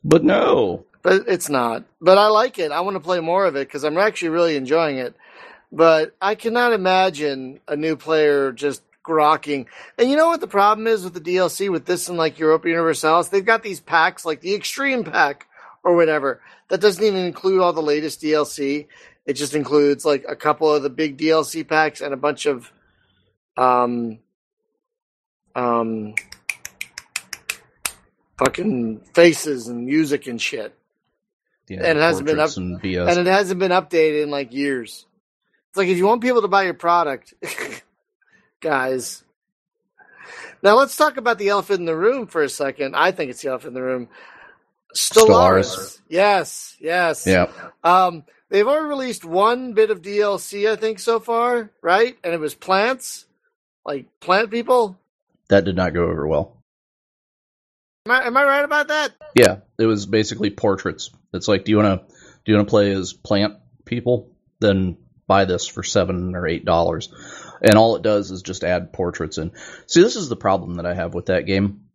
Speaker 1: But no.
Speaker 2: But it's not. But I like it. I want to play more of it because I'm actually really enjoying it. But I cannot imagine a new player just grokking. And you know what the problem is with the DLC with this and like Europa Universalis? They've got these packs like the Extreme Pack or whatever that doesn't even include all the latest DLC. It just includes like a couple of the big DLC packs and a bunch of um um, fucking faces and music and shit,
Speaker 1: Yeah,
Speaker 2: And it hasn't been up-
Speaker 1: and
Speaker 2: and it hasn't been updated in like years. It's like if you want people to buy your product, guys. Now let's talk about the elephant in the room for a second. I think it's the elephant in the room. Stellaris.
Speaker 1: Stellaris.
Speaker 2: Yes, yes.
Speaker 1: yeah,
Speaker 2: Um, they've already released one bit of DLC, I think, so far, right? And it was plants, like plant people.
Speaker 1: that did not go over well.
Speaker 2: Am I, am I right about that?
Speaker 1: Yeah, it was basically portraits. It's like, do you want to do you want to play as plant people? Then buy this for seven or eight dollars, and all it does is just add portraits in. See, this is the problem that I have with that game.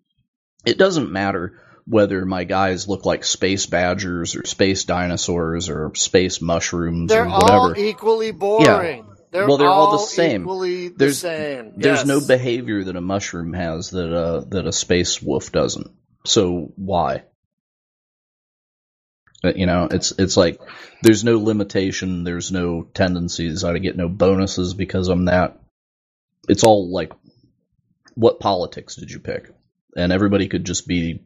Speaker 1: It doesn't matter whether my guys look like space badgers or space dinosaurs or space mushrooms
Speaker 2: They're
Speaker 1: or whatever.
Speaker 2: all equally boring. They're
Speaker 1: Well, they're all the same.
Speaker 2: Equally the
Speaker 1: There's-
Speaker 2: same.
Speaker 1: There's no behavior that a mushroom has that uh, that a space wolf doesn't. So why? You know, it's it's like there's no limitation, there's no tendencies. I get no bonuses because I'm that. It's all like, what politics did you pick? And everybody could just be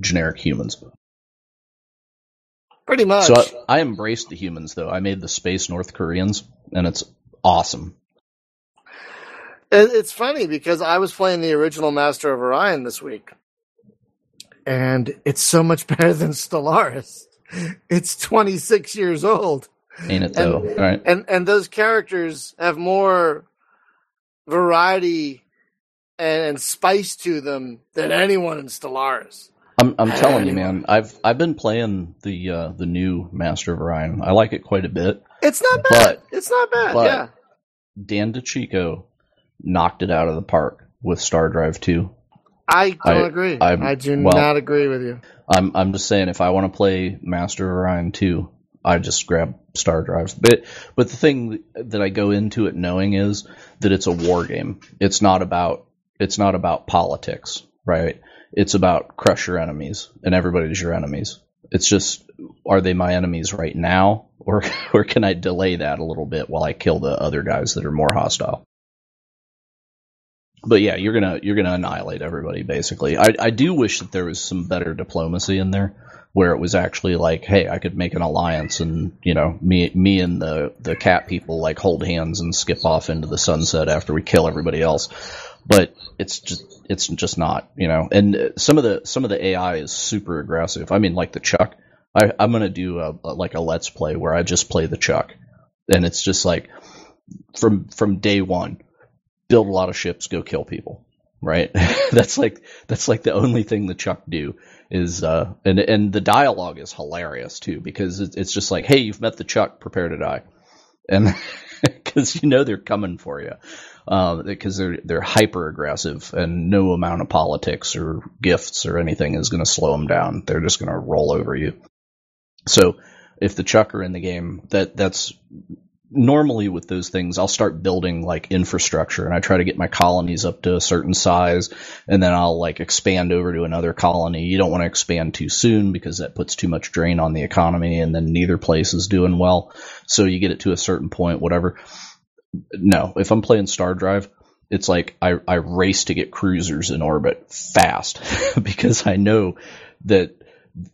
Speaker 1: generic humans.
Speaker 2: Pretty much.
Speaker 1: So I, I embraced the humans though. I made the space North Koreans, and it's awesome.
Speaker 2: It's funny because I was playing the original Master of Orion this week, and it's so much better than Stellaris. It's 26 years old,
Speaker 1: Ain't it though?
Speaker 2: And-
Speaker 1: right.
Speaker 2: and and those characters have more variety and, and spice to them than anyone in Stellaris.
Speaker 1: I'm I'm telling you, man. I've I've been playing the uh, the new Master of Orion. I like it quite a bit.
Speaker 2: It's not bad.
Speaker 1: But-
Speaker 2: it's not bad. yeah.
Speaker 1: Dan DiCicco knocked it out of the park with Star Drive 2.
Speaker 2: I don't
Speaker 1: I-
Speaker 2: agree.
Speaker 1: I'm-
Speaker 2: I do
Speaker 1: well-
Speaker 2: not agree with you.
Speaker 1: I'm I'm just saying if I want to play Master of Orion 2, I just grab Star Drives. But but the thing that I go into it knowing is that it's a war game. It's not about it's not about politics, right? It's about crush your enemies and everybody's your enemies. It's just are they my enemies right now or or can I delay that a little bit while I kill the other guys that are more hostile? But yeah, you're gonna you're gonna annihilate everybody basically. I I do wish that there was some better diplomacy in there where it was actually like, hey, I could make an alliance and you know me me and the the cat people like hold hands and skip off into the sunset after we kill everybody else. But it's just it's just not you know. And uh, some of the some of the AI is super aggressive. I mean, like the Chuck. I, I'm gonna do a, a like a let's play where I just play the Chuck, and it's just like from from day one, build a lot of ships, go kill people. Right? that's like that's like the only thing the Chuck do is uh and and the dialogue is hilarious too because it's it's just like hey you've met the Chuck prepare to die and because you know they're coming for you uh, because they're they're hyper aggressive and no amount of politics or gifts or anything is going to slow them down they're just going to roll over you so if the Chuck are in the game that that's normally with those things I'll start building like infrastructure and I try to get my colonies up to a certain size and then I'll like expand over to another colony. You don't want to expand too soon because that puts too much drain on the economy and then neither place is doing well. So you get it to a certain point, whatever. No, if I'm playing Star Drive, it's like I, I race to get cruisers in orbit fast because I know that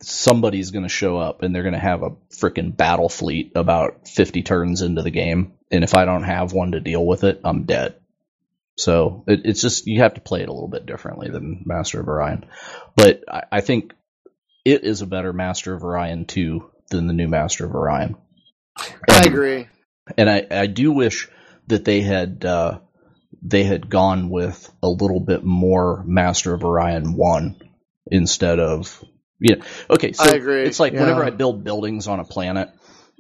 Speaker 1: somebody's going to show up and they're going to have a freaking battle fleet about 50 turns into the game. And if I don't have one to deal with it, I'm dead. So it, it's just you have to play it a little bit differently than Master of Orion, but I, I think it is a better Master of Orion two than the new Master of Orion.
Speaker 2: I agree.
Speaker 1: And I, I do wish that they had uh, they had gone with a little bit more Master of Orion one instead of know okay so
Speaker 2: I agree,
Speaker 1: it's like whenever. I build buildings on a planet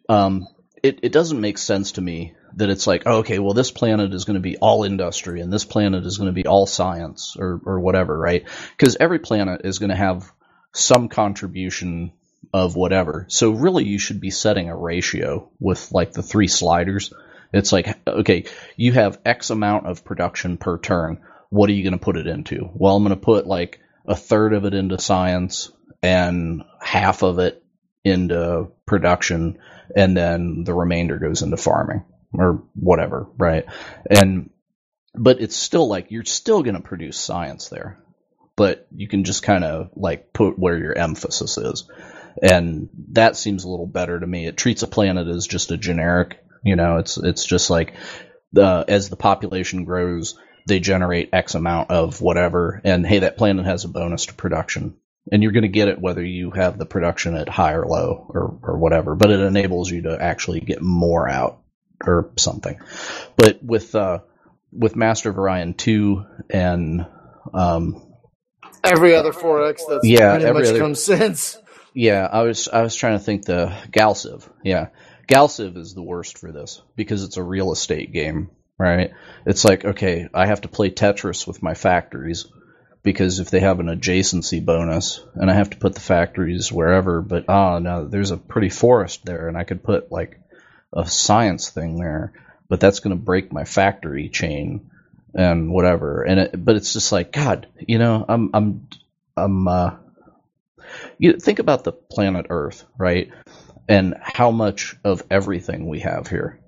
Speaker 1: um it, it doesn't make sense to me that it's like oh, okay well this planet is going to be all industry and this planet is going to be all science or or whatever right? Because every planet is going to have some contribution of whatever. So really you should be setting a ratio with like the three sliders. It's like okay you have x amount of production per turn. What are you going to put it into? Well i'm going to put like a third of it into science and half of it into production and then the remainder goes into farming or whatever right and but it's still like you're still going to produce science there, but you can just kind of like put where your emphasis is, and that seems a little better to me. It treats a planet as just a generic, you know, it's it's just like the as the population grows, they generate X amount of whatever, and hey, that planet has a bonus to production. And you're going to get it whether you have the production at high or low or, or whatever, but it enables you to actually get more out or something. But with uh, with Master of Orion two and um,
Speaker 2: Every other 4X that's
Speaker 1: Yeah,
Speaker 2: pretty
Speaker 1: every
Speaker 2: much
Speaker 1: other-
Speaker 2: since.
Speaker 1: yeah, I was I was trying to think the GalCiv Yeah, GalCiv is the worst for this because it's a real estate game, right? It's like okay, I have to play Tetris with my factories because if they have an adjacency bonus, and I have to put the factories wherever, but oh no, there's a pretty forest there, and I could put like a science thing there, but that's going to break my factory chain and whatever. And it, but it's just like God, you know, I'm I'm I'm uh, you think about the planet Earth, right? And how much of everything we have here.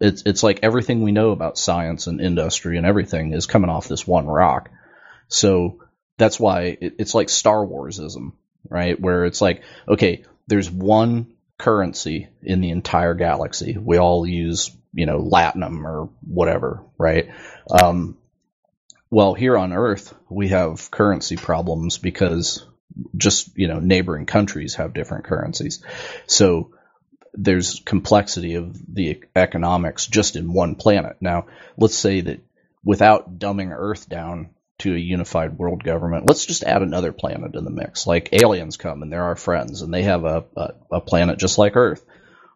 Speaker 1: It's it's like everything we know about science and industry and everything is coming off this one rock. So that's why it, it's like Star Warsism, right? Where it's like, okay, there's one currency in the entire galaxy. We all use, you know, latinum or whatever, right? Um, well, here on Earth, we have currency problems because just you know neighboring countries have different currencies so there's complexity of the economics just in one planet now let's say that without dumbing earth down to a unified world government let's just add another planet in the mix like aliens come and they're our friends and they have a, a, a planet just like earth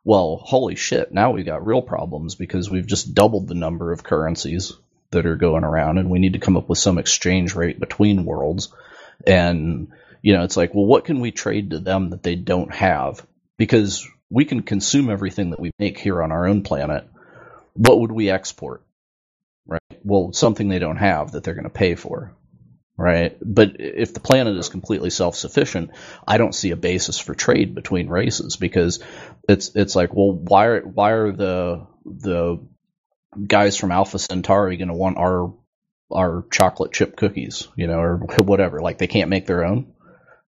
Speaker 1: well holy shit now we've got real problems because we've just doubled the number of currencies that are going around and we need to come up with some exchange rate between worlds and you know, it's like, well, what can we trade to them that they don't have? Because we can consume everything that we make here on our own planet. What would we export? Right? Well, something they don't have that they're going to pay for. Right? But if the planet is completely self-sufficient, I don't see a basis for trade between races because it's it's like, well, why are why are the the guys from Alpha Centauri going to want our our chocolate chip cookies, you know, or whatever? Like they can't make their own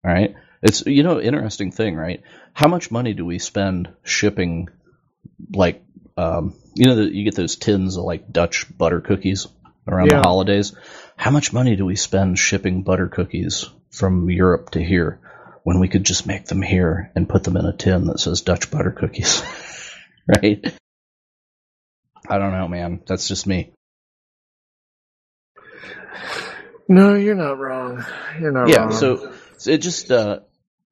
Speaker 1: right? It's you know interesting thing, right? How much money do we spend shipping like um, you know the, you get those tins of like Dutch butter cookies around
Speaker 2: Yeah.
Speaker 1: the holidays? How much money do we spend shipping butter cookies from Europe to here when we could just make them here and put them in a tin that says Dutch butter cookies? right? I don't know, man. That's just me.
Speaker 2: No, you're not wrong. You're not
Speaker 1: yeah
Speaker 2: wrong.
Speaker 1: so, so it just uh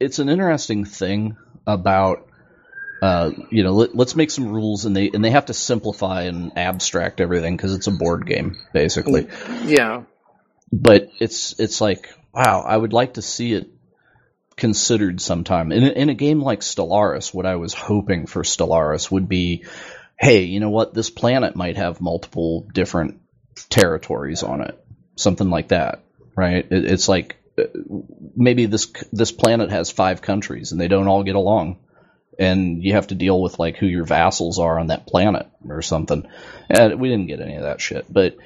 Speaker 1: it's an interesting thing about uh you know let, let's make some rules and they and they have to simplify and abstract everything because it's a board game basically.
Speaker 2: Yeah.
Speaker 1: but it's it's like wow i would like to see it considered sometime. In a, in a game like stellaris what i was hoping for stellaris would be hey you know what? This planet might have multiple different territories on it. Something like that right? It, it's like uh, maybe this this planet has five countries and they don't all get along and you have to deal with like who your vassals are on that planet or something and we didn't get any of that shit but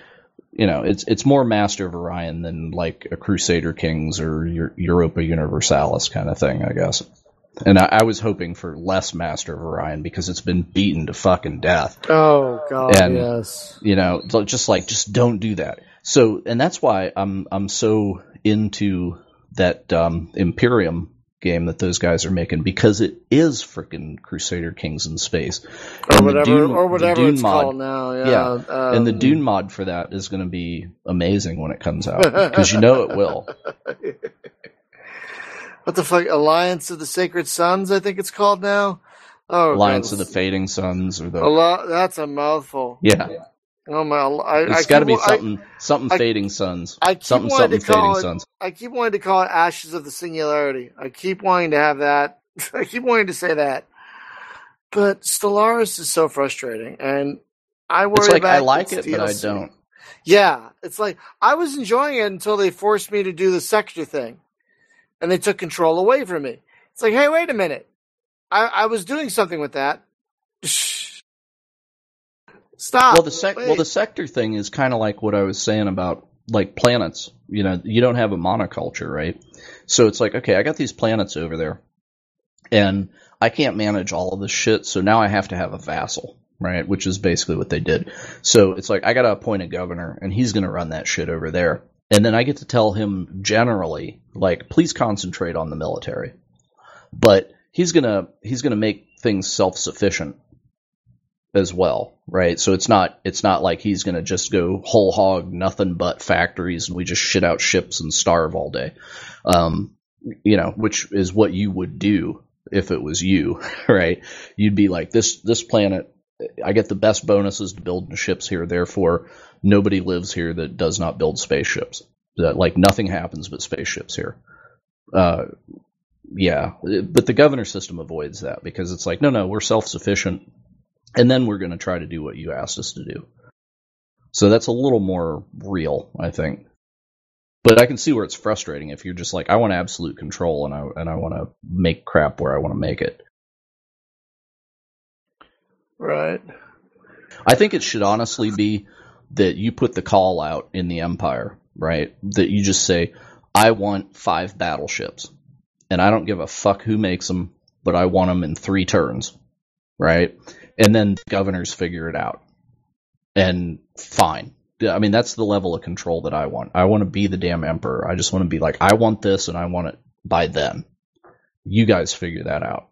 Speaker 1: you know, it's it's more Master of Orion than like a Crusader Kings or Eu- Europa Universalis kind of thing, I guess. And I, I was hoping for less Master of Orion because it's been beaten to fucking death.
Speaker 2: Oh God,
Speaker 1: And-
Speaker 2: yes.
Speaker 1: You know, just like just don't do that. So, and that's why I'm I'm so into that um, Imperium game that those guys are making because it is freaking Crusader Kings in space.
Speaker 2: Or
Speaker 1: And
Speaker 2: whatever,
Speaker 1: Dune-
Speaker 2: or whatever it's
Speaker 1: mod-
Speaker 2: called now. Yeah.
Speaker 1: Yeah,
Speaker 2: Um,
Speaker 1: and the Dune mod for that is going to be amazing when it comes out because you know it will.
Speaker 2: What the fuck? Alliance of the Sacred Sons, I think it's called now. Oh,
Speaker 1: Alliance of the Fading Suns or the
Speaker 2: A lot. That's a mouthful.
Speaker 1: yeah.
Speaker 2: Oh Oh, my! I,
Speaker 1: It's got to be
Speaker 2: wa- I-
Speaker 1: something something
Speaker 2: I-
Speaker 1: Fading Suns.
Speaker 2: I keep
Speaker 1: something
Speaker 2: wanting
Speaker 1: something
Speaker 2: to call
Speaker 1: Fading
Speaker 2: it-
Speaker 1: Suns.
Speaker 2: I keep wanting to call it Ashes of the Singularity. I keep wanting to have that. I keep wanting to say that. But Stellaris is so frustrating, and I worry about.
Speaker 1: It's like
Speaker 2: about
Speaker 1: I like it, but I don't.
Speaker 2: Yeah, it's like I was enjoying it until they forced me to do the sector thing, and they took control away from me. It's like, hey, wait a minute, I, I was doing something with that. Stop.
Speaker 1: Well, the sec-
Speaker 2: Wait.
Speaker 1: well, the sector thing is kind of like what I was saying about like planets. You know, you don't have a monoculture, right? So it's like, okay, I got these planets over there, and I can't manage all of this shit. So now I have to have a vassal, right? Which is basically what they did. So it's like I got to appoint a governor, and he's going to run that shit over there, and then I get to tell him generally, like, please concentrate on the military, but he's gonna he's gonna make things self sufficient as well, right? So it's not it's not like he's going to just go whole hog nothing but factories and we just shit out ships and starve all day. Um, you know, which is what you would do if it was you, right? You'd be like this this planet I get the best bonuses to build ships here, therefore nobody lives here that does not build spaceships. That like nothing happens but spaceships here. Uh yeah, but the governor system avoids that because it's like, no, no, we're self sufficient and then we're going to try to do what you asked us to do. So that's a little more real, I think. But I can see where it's frustrating if you're just like, I want absolute control and I and I want to make crap where I want to make it.
Speaker 2: right.
Speaker 1: I think it should honestly be that you put the call out in the Empire, right? That you just say, I want five battleships, and I don't give a fuck who makes them, but I want them in three turns, right? And then governors figure it out, and fine. I mean, that's the level of control that I want. I want to be the damn emperor. I just want to be like, I want this, and I want it by then. You guys figure that out.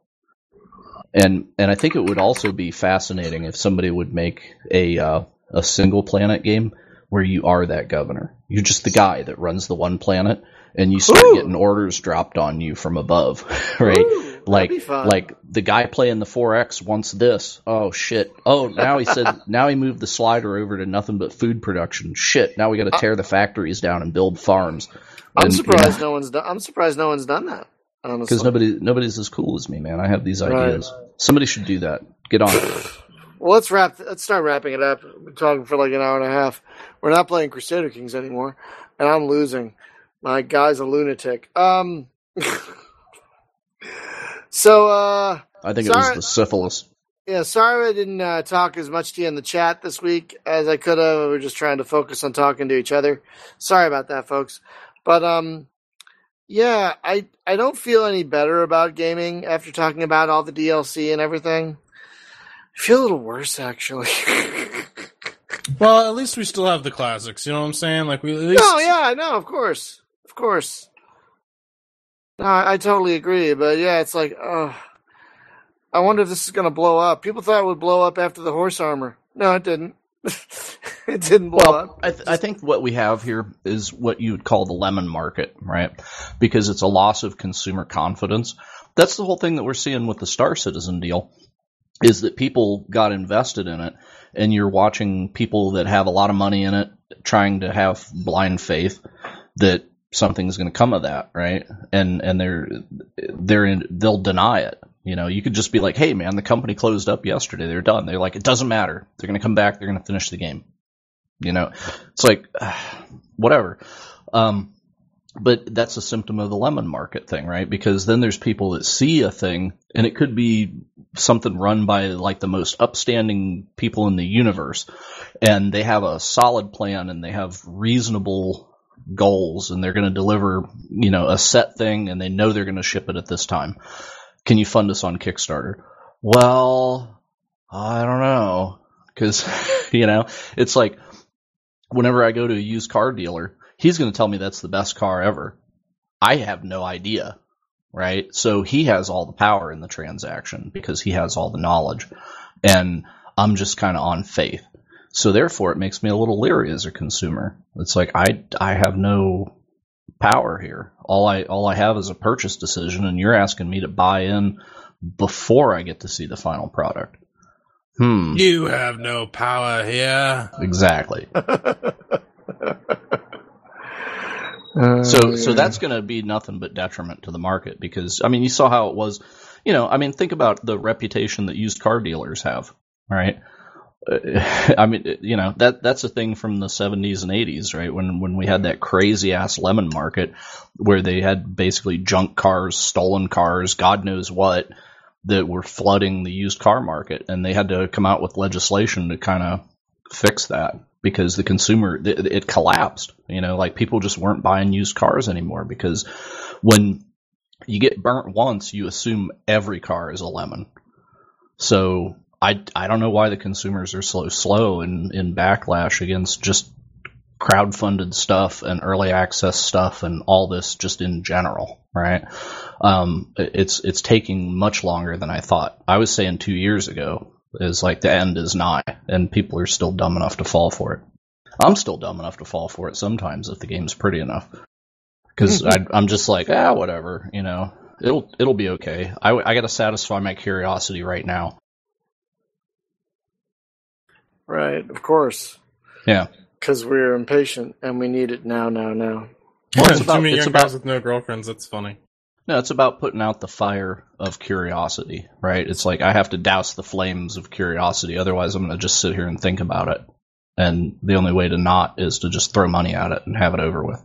Speaker 1: And and I think it would also be fascinating if somebody would make a uh, a single planet game where you are that governor. You're just the guy that runs the one planet, and you start
Speaker 2: Ooh.
Speaker 1: getting orders dropped on you from above, right?
Speaker 2: Ooh,
Speaker 1: like like the guy playing the 4X wants this. Oh shit. Oh, now he said now he moved the slider over to nothing but food production. Shit. Now we got to tear the factories down and build farms.
Speaker 2: I'm
Speaker 1: And, you know,
Speaker 2: surprised no one's done. I'm surprised no one's done that.
Speaker 1: Because nobody nobody's as cool as me, man. I have these
Speaker 2: Right.
Speaker 1: ideas. Somebody should do that. Get on.
Speaker 2: Well, let's wrap. Let's start wrapping it up. We're talking for like an hour and a half. We're not playing Crusader Kings anymore, and I'm losing. My guy's a lunatic. Um. so, uh,
Speaker 1: I think it was the syphilis.
Speaker 2: yeah, sorry I didn't uh, talk as much to you in the chat this week as I could have. We were just trying to focus on talking to each other. Sorry about that, folks. But um, yeah, I I don't feel any better about gaming after talking about all the DLC and everything. I feel a little worse actually.
Speaker 3: Well, at least we still have the classics. You know what I'm saying? Like we at least.
Speaker 2: No, yeah, no, of course, of course. No, I, I totally agree, but yeah, it's like, uh, I wonder if this is gonna blow up. People thought it would blow up after the horse armor. No, it didn't. it didn't blow
Speaker 1: Well,
Speaker 2: up.
Speaker 1: I, th- I think what we have here is what you would call the lemon market, right? Because it's a loss of consumer confidence. That's the whole thing that we're seeing with the Star Citizen deal, is that people got invested in it, and you're watching people that have a lot of money in it trying to have blind faith that something's going to come of that, right? And and they're they're in, they'll deny it. You know, you could just be like, "Hey, man, the company closed up yesterday. They're done." They're like, "It doesn't matter. They're going to come back. They're going to finish the game." You know, it's like whatever. Um, but that's a symptom of the lemon market thing, right? Because then there's people that see a thing, and it could be something run by like the most upstanding people in the universe, and they have a solid plan and they have reasonable goals, and they're going to deliver, you know, a set thing, and they know they're going to ship it at this time. Can you fund us on Kickstarter? Well, I don't know, because you know, it's like whenever I go to a used car dealer, he's going to tell me that's the best car ever. I have no idea, right? So he has all the power in the transaction because he has all the knowledge. And I'm just kind of on faith. So therefore it makes me a little leery as a consumer. It's like I I have no power here. All I all I have is a purchase decision and you're asking me to buy in before I get to see the final product. Hmm.
Speaker 3: You have no power here.
Speaker 1: Exactly. So so that's going to be nothing but detriment to the market because I mean you saw how it was, you know, I mean think about the reputation that used car dealers have, right? I mean, you know, that that's a thing from the 70s and 80s, right? When when we had that crazy ass lemon market where they had basically junk cars, stolen cars, god knows what that were flooding the used car market and they had to come out with legislation to kind of fix that because the consumer it, it collapsed. You know, like people just weren't buying used cars anymore because when you get burnt once, you assume every car is a lemon. So I, I don't know why the consumers are so slow in, in backlash against just crowd-funded stuff and early access stuff and all this just in general, right? Um, it's it's taking much longer than I thought. I was saying two years ago is like the end is nigh, and people are still dumb enough to fall for it. I'm still dumb enough to fall for it sometimes if the game's pretty enough, because I'm just like ah whatever, you know. It'll it'll be okay. I, I got to satisfy my curiosity right now.
Speaker 2: Right, of course.
Speaker 1: Yeah.
Speaker 2: Because we're impatient and we need it now, now, now.
Speaker 1: Well, it's
Speaker 3: Too many
Speaker 1: it's
Speaker 3: young
Speaker 1: about-
Speaker 3: guys with no girlfriends. That's funny.
Speaker 1: No, it's about putting out the fire of curiosity, right? It's like I have to douse the flames of curiosity, otherwise I'm going to just sit here and think about it. And the only way to not is to just throw money at it and have it over with,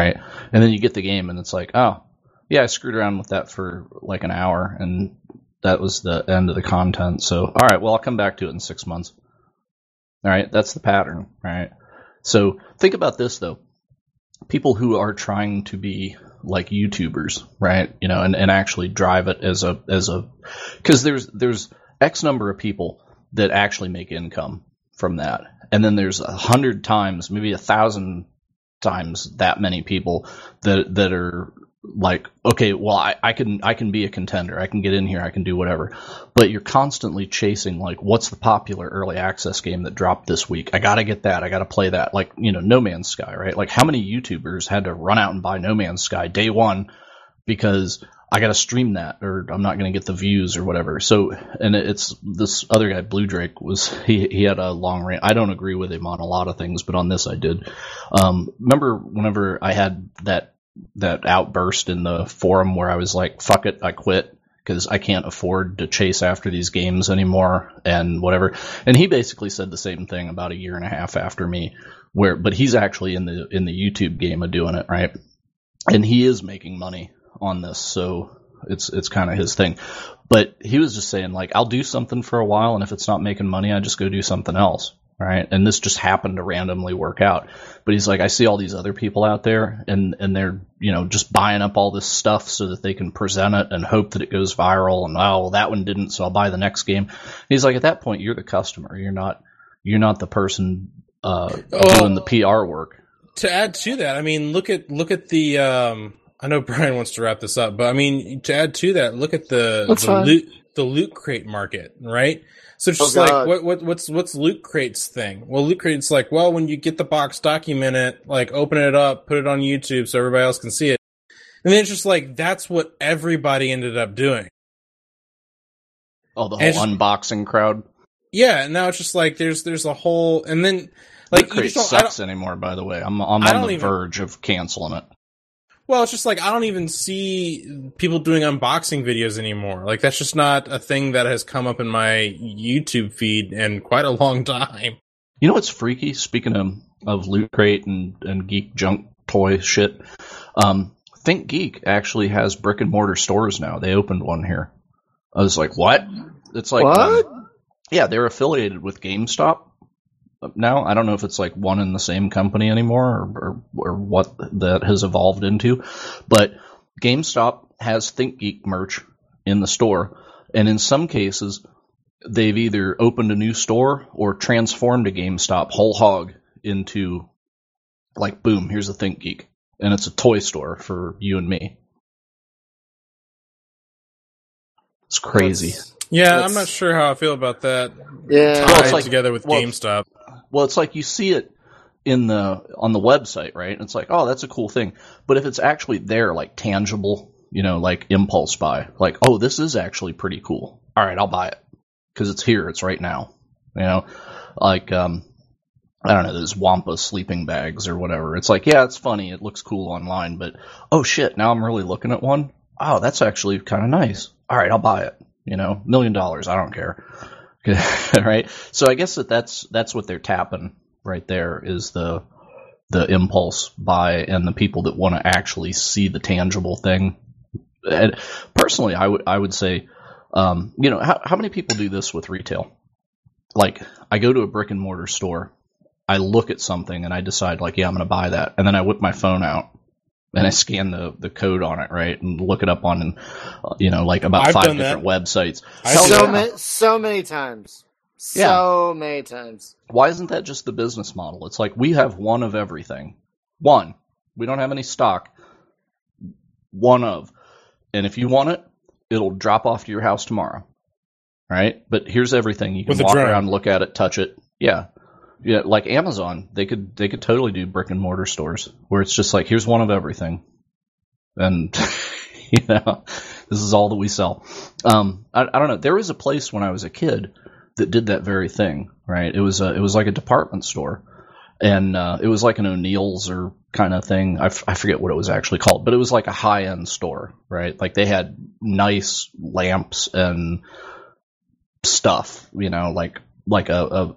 Speaker 1: right? And then you get the game and it's like, oh, yeah, I screwed around with that for like an hour and that was the end of the content. So, all right, well, I'll come back to it in six months. All right, that's the pattern, right? So think about this though. People who are trying to be like YouTubers, right? You know, and, and actually drive it as a as a because there's there's X number of people that actually make income from that, and then there's a hundred times, maybe a thousand times that many people that that are like, okay, well, I, I can I can be a contender, I can get in here, I can do whatever, but you're constantly chasing like, what's the popular early access game that dropped this week? I got to get that, I got to play that, like you know, No Man's Sky, right? Like, how many YouTubers had to run out and buy No Man's Sky day one because I got to stream that or I'm not to get the views or whatever. So, and it's this other guy, Blue Drake, was he he had a long rant. I don't agree with him on a lot of things, but on this I did. Um, remember whenever I had that that outburst in the forum where I was like, "Fuck it, I quit." Because I can't afford to chase after these games anymore, and whatever. And he basically said the same thing about a year and a half after me, where but he's actually in the in the YouTube game of doing it, right? And he is making money on this, so it's it's kind of his thing. But he was just saying like I'll do something for a while, and if it's not making money, I just go do something else, right? And this just happened to randomly work out. But he's like, I see all these other people out there, and and they're you know just buying up all this stuff so that they can present it and hope that it goes viral. And oh, well, that one didn't, so I'll buy the next game. He's like, at that point, you're the customer. You're not you're not the person uh,
Speaker 3: Well-
Speaker 1: doing the PR work.
Speaker 3: to add to that, I mean, look at look at the. Um, I know Brian wants to wrap this up, but I mean, to add to that, look at the
Speaker 2: That's
Speaker 3: the
Speaker 2: fine.
Speaker 3: loot the loot crate market, right? So it's
Speaker 2: Oh,
Speaker 3: just like what what what's what's loot crate's thing? Well, loot crate's like, well, when you get the box, document it, like open it up, put it on YouTube so everybody else can see it, and then it's just like that's what everybody ended up doing.
Speaker 1: Oh, the whole
Speaker 3: just-
Speaker 1: unboxing crowd.
Speaker 3: Yeah, and now it's just like there's there's a whole, and then like you
Speaker 1: Crate
Speaker 3: just don't, I
Speaker 1: sucks anymore. By the way, I'm I'm on the
Speaker 3: even-
Speaker 1: verge of canceling it.
Speaker 3: Well, it's just like I don't even see people doing unboxing videos anymore. Like that's just not a thing that has come up in my YouTube feed in quite a long time.
Speaker 1: You know what's freaky? Speaking of of loot crate and and geek junk toy shit, um, Think Geek actually has brick and mortar stores now. They opened one here. I was like, what? It's like,
Speaker 2: What?
Speaker 1: um, yeah, they're affiliated with GameStop now. I don't know if it's like one and the same company anymore or, or, or what that has evolved into, but GameStop has ThinkGeek merch in the store, and in some cases, they've either opened a new store or transformed a GameStop whole hog into like boom, here's a ThinkGeek, And it's a toy store for you and me. It's crazy.
Speaker 2: That's-
Speaker 3: Yeah,
Speaker 2: That's-
Speaker 3: I'm not sure how I feel about that.
Speaker 2: Yeah.
Speaker 1: Well, it's
Speaker 3: tied
Speaker 1: like-
Speaker 3: together with
Speaker 1: well,
Speaker 3: GameStop.
Speaker 1: Well, it's like you see it in the on the website, right? And It's like, oh, that's a cool thing. But if it's actually there, like tangible, you know, like impulse buy, like, oh, this is actually pretty cool. All right, I'll buy it because it's here, it's right now. You know, like um, I don't know, those Wampa sleeping bags or whatever. It's like, yeah, it's funny, it looks cool online, but oh shit, now I'm really looking at one. Oh, that's actually kind of nice. All right, I'll buy it. You know, million dollars, I don't care. right? So I guess that that's that's what they're tapping right there is the the impulse buy and the people that want to actually see the tangible thing. And personally, I would I would say, um, you know, how how many people do this with retail? like I go to a brick and mortar store, I look at something and I decide like, yeah, I'm going to buy that, and then I whip my phone out and I scan the the code on it, right, and look it up on, uh, you know, like about
Speaker 3: I've
Speaker 1: five
Speaker 3: done
Speaker 1: different websites.
Speaker 3: I
Speaker 1: Hell
Speaker 3: do
Speaker 2: so
Speaker 1: yeah.
Speaker 2: many, so many times, so many times.
Speaker 1: Why isn't that just the business model? It's like we have one of everything. One, we don't have any stock. One of, and if you want it, it'll drop off to your house tomorrow. Right? But here's everything. You can
Speaker 3: With
Speaker 1: walk around, look at it, touch it. Yeah. Yeah, like Amazon, they could they could totally do brick and mortar stores where it's just like here's one of everything. And you know, this is all that we sell. Um I, I don't know. There was a place when I was a kid that did that very thing, right? It was a, it was like a department store, and uh, it was like an O'Neill's or kind of thing. I, f- I forget what it was actually called, but it was like a high end store, right? Like they had nice lamps and stuff, you know, like like a,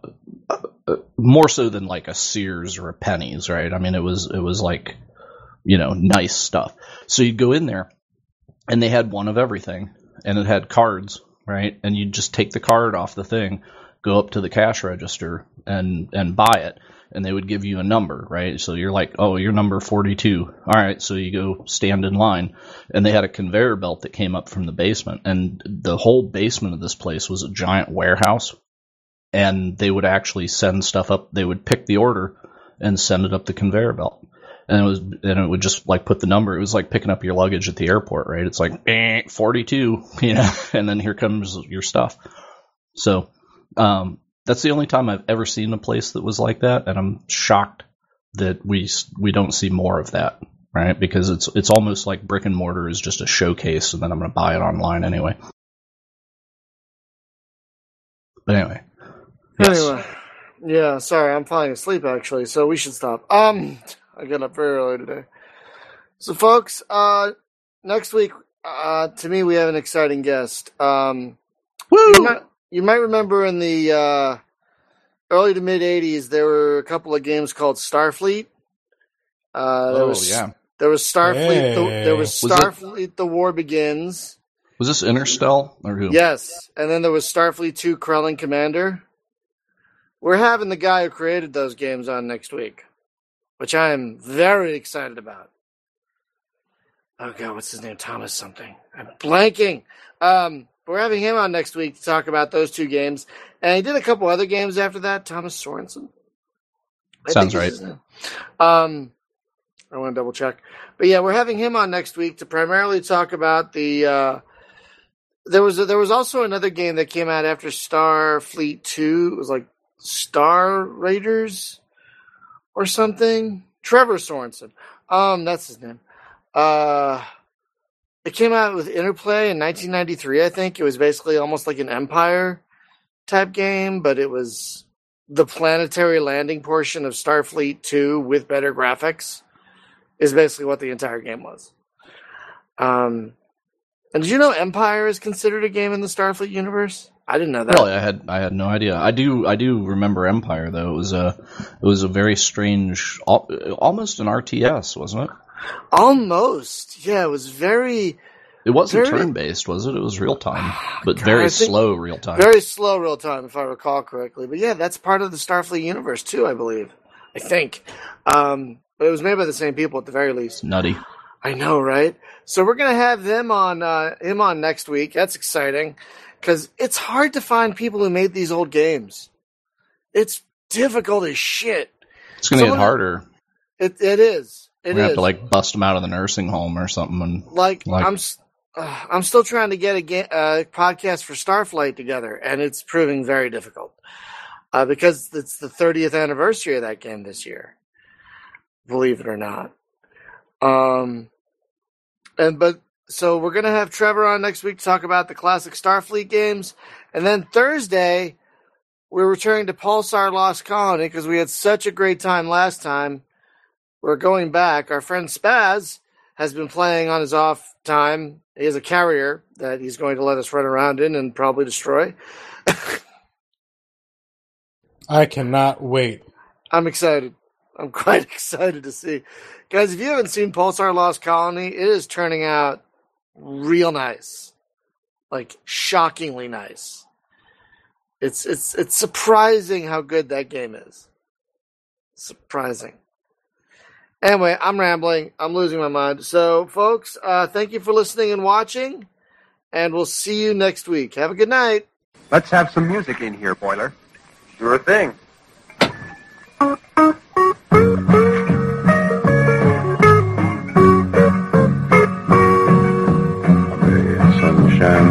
Speaker 1: a, a, more so than like a Sears or a Penney's, right? I mean, it was it was like you know nice stuff. So you'd go in there, and they had one of everything, and it had cards right? And you'd just take the card off the thing, go up to the cash register and and buy it, and they would give you a number, right? So you're like, oh, you're number 42. All right, so you go stand in line, and they had a conveyor belt that came up from the basement, and the whole basement of this place was a giant warehouse, and they would actually send stuff up. They would pick the order and send it up the conveyor belt. And it was, and it would just like put the number. It was like picking up your luggage at the airport, right? It's like eh, forty-two, you know, and then here comes your stuff. So, um, that's the only time I've ever seen a place that was like that, and I'm shocked that we we don't see more of that, right? Because it's it's almost like brick and mortar is just a showcase, and then I'm going to buy it online anyway. But anyway, yes.
Speaker 2: Anyway, yeah. Sorry, I'm falling asleep actually, so we should stop. Um, I got up very early today. So, folks, uh, next week, uh, to me, we have an exciting guest. Um,
Speaker 1: Woo!
Speaker 2: you might, you might remember in the uh, early to mid '80s, there were a couple of games called Starfleet. Uh, there
Speaker 1: oh
Speaker 2: was
Speaker 1: yeah,
Speaker 2: there was Starfleet. The, there was
Speaker 1: Was it-
Speaker 2: Starfleet. The War Begins.
Speaker 1: was this Interstellar or who?
Speaker 2: Yes, and then there was Starfleet 2 Krellan Commander. We're having the guy who created those games on next week, which I am very excited about. Oh god, what's his name? Thomas something. I'm blanking. Um, we're having him on next week to talk about those two games, and he did a couple other games after that. Thomas Sorensen. I
Speaker 1: Sounds
Speaker 2: think is his name. Um, I want to double check, but yeah, we're having him on next week to primarily talk about the. Uh, there was a, there was also another game that came out after Starfleet Two. It was like Star Raiders or something. Trevor Sorensen. Um, that's his name. Uh, it came out with Interplay in 1993. I think it was basically almost like an Empire type game, but it was the planetary landing portion of Starfleet 2 with better graphics. Is basically what the entire game was. Um, and did you know Empire is considered a game in the Starfleet universe? I didn't know that.
Speaker 1: Really, I had I had no idea. I do I do remember Empire though. It was a it was a very strange, almost an RTS, wasn't it?
Speaker 2: Almost. Yeah, it was very
Speaker 1: It wasn't
Speaker 2: Very-
Speaker 1: turn based, was it? It was real time, but
Speaker 2: God,
Speaker 1: very slow real time.
Speaker 2: very slow real time, if I recall correctly. But yeah, that's part of the Starfleet universe too, I believe. I think. Um, but it was made by the same people at the very least.
Speaker 1: Nutty.
Speaker 2: I know, right? So we're gonna have them on uh, him on next week. That's exciting because it's hard to find people who made these old games. It's difficult as shit.
Speaker 1: It's gonna get harder.
Speaker 2: It it is. It
Speaker 1: We're have to like bust them out of the nursing home or something. And
Speaker 2: like,
Speaker 1: like-
Speaker 2: I'm uh, I'm still trying to get a ga- uh, podcast for Starflight together, and it's proving very difficult uh, because it's the 30th anniversary of that game this year. Believe it or not. Um, and but so we're gonna have Trevor on next week to talk about the classic Starfleet games, and then Thursday we're returning to Pulsar Lost Colony because we had such a great time last time. We're going back. Our friend Spaz has been playing on his off time. He has a carrier that he's going to let us run around in and probably destroy.
Speaker 3: I cannot wait.
Speaker 2: I'm excited. I'm quite excited to see. Guys, if you haven't seen Pulsar Lost Colony, it is turning out real nice. Like shockingly nice. It's it's it's surprising how good that game is. Surprising. Anyway, I'm rambling. I'm losing my mind. So, folks, uh, thank you for listening and watching, and we'll see you next week. Have a good night.
Speaker 4: Let's have some music in here, Boiler.
Speaker 5: Sure thing.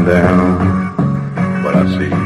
Speaker 6: Down, but I see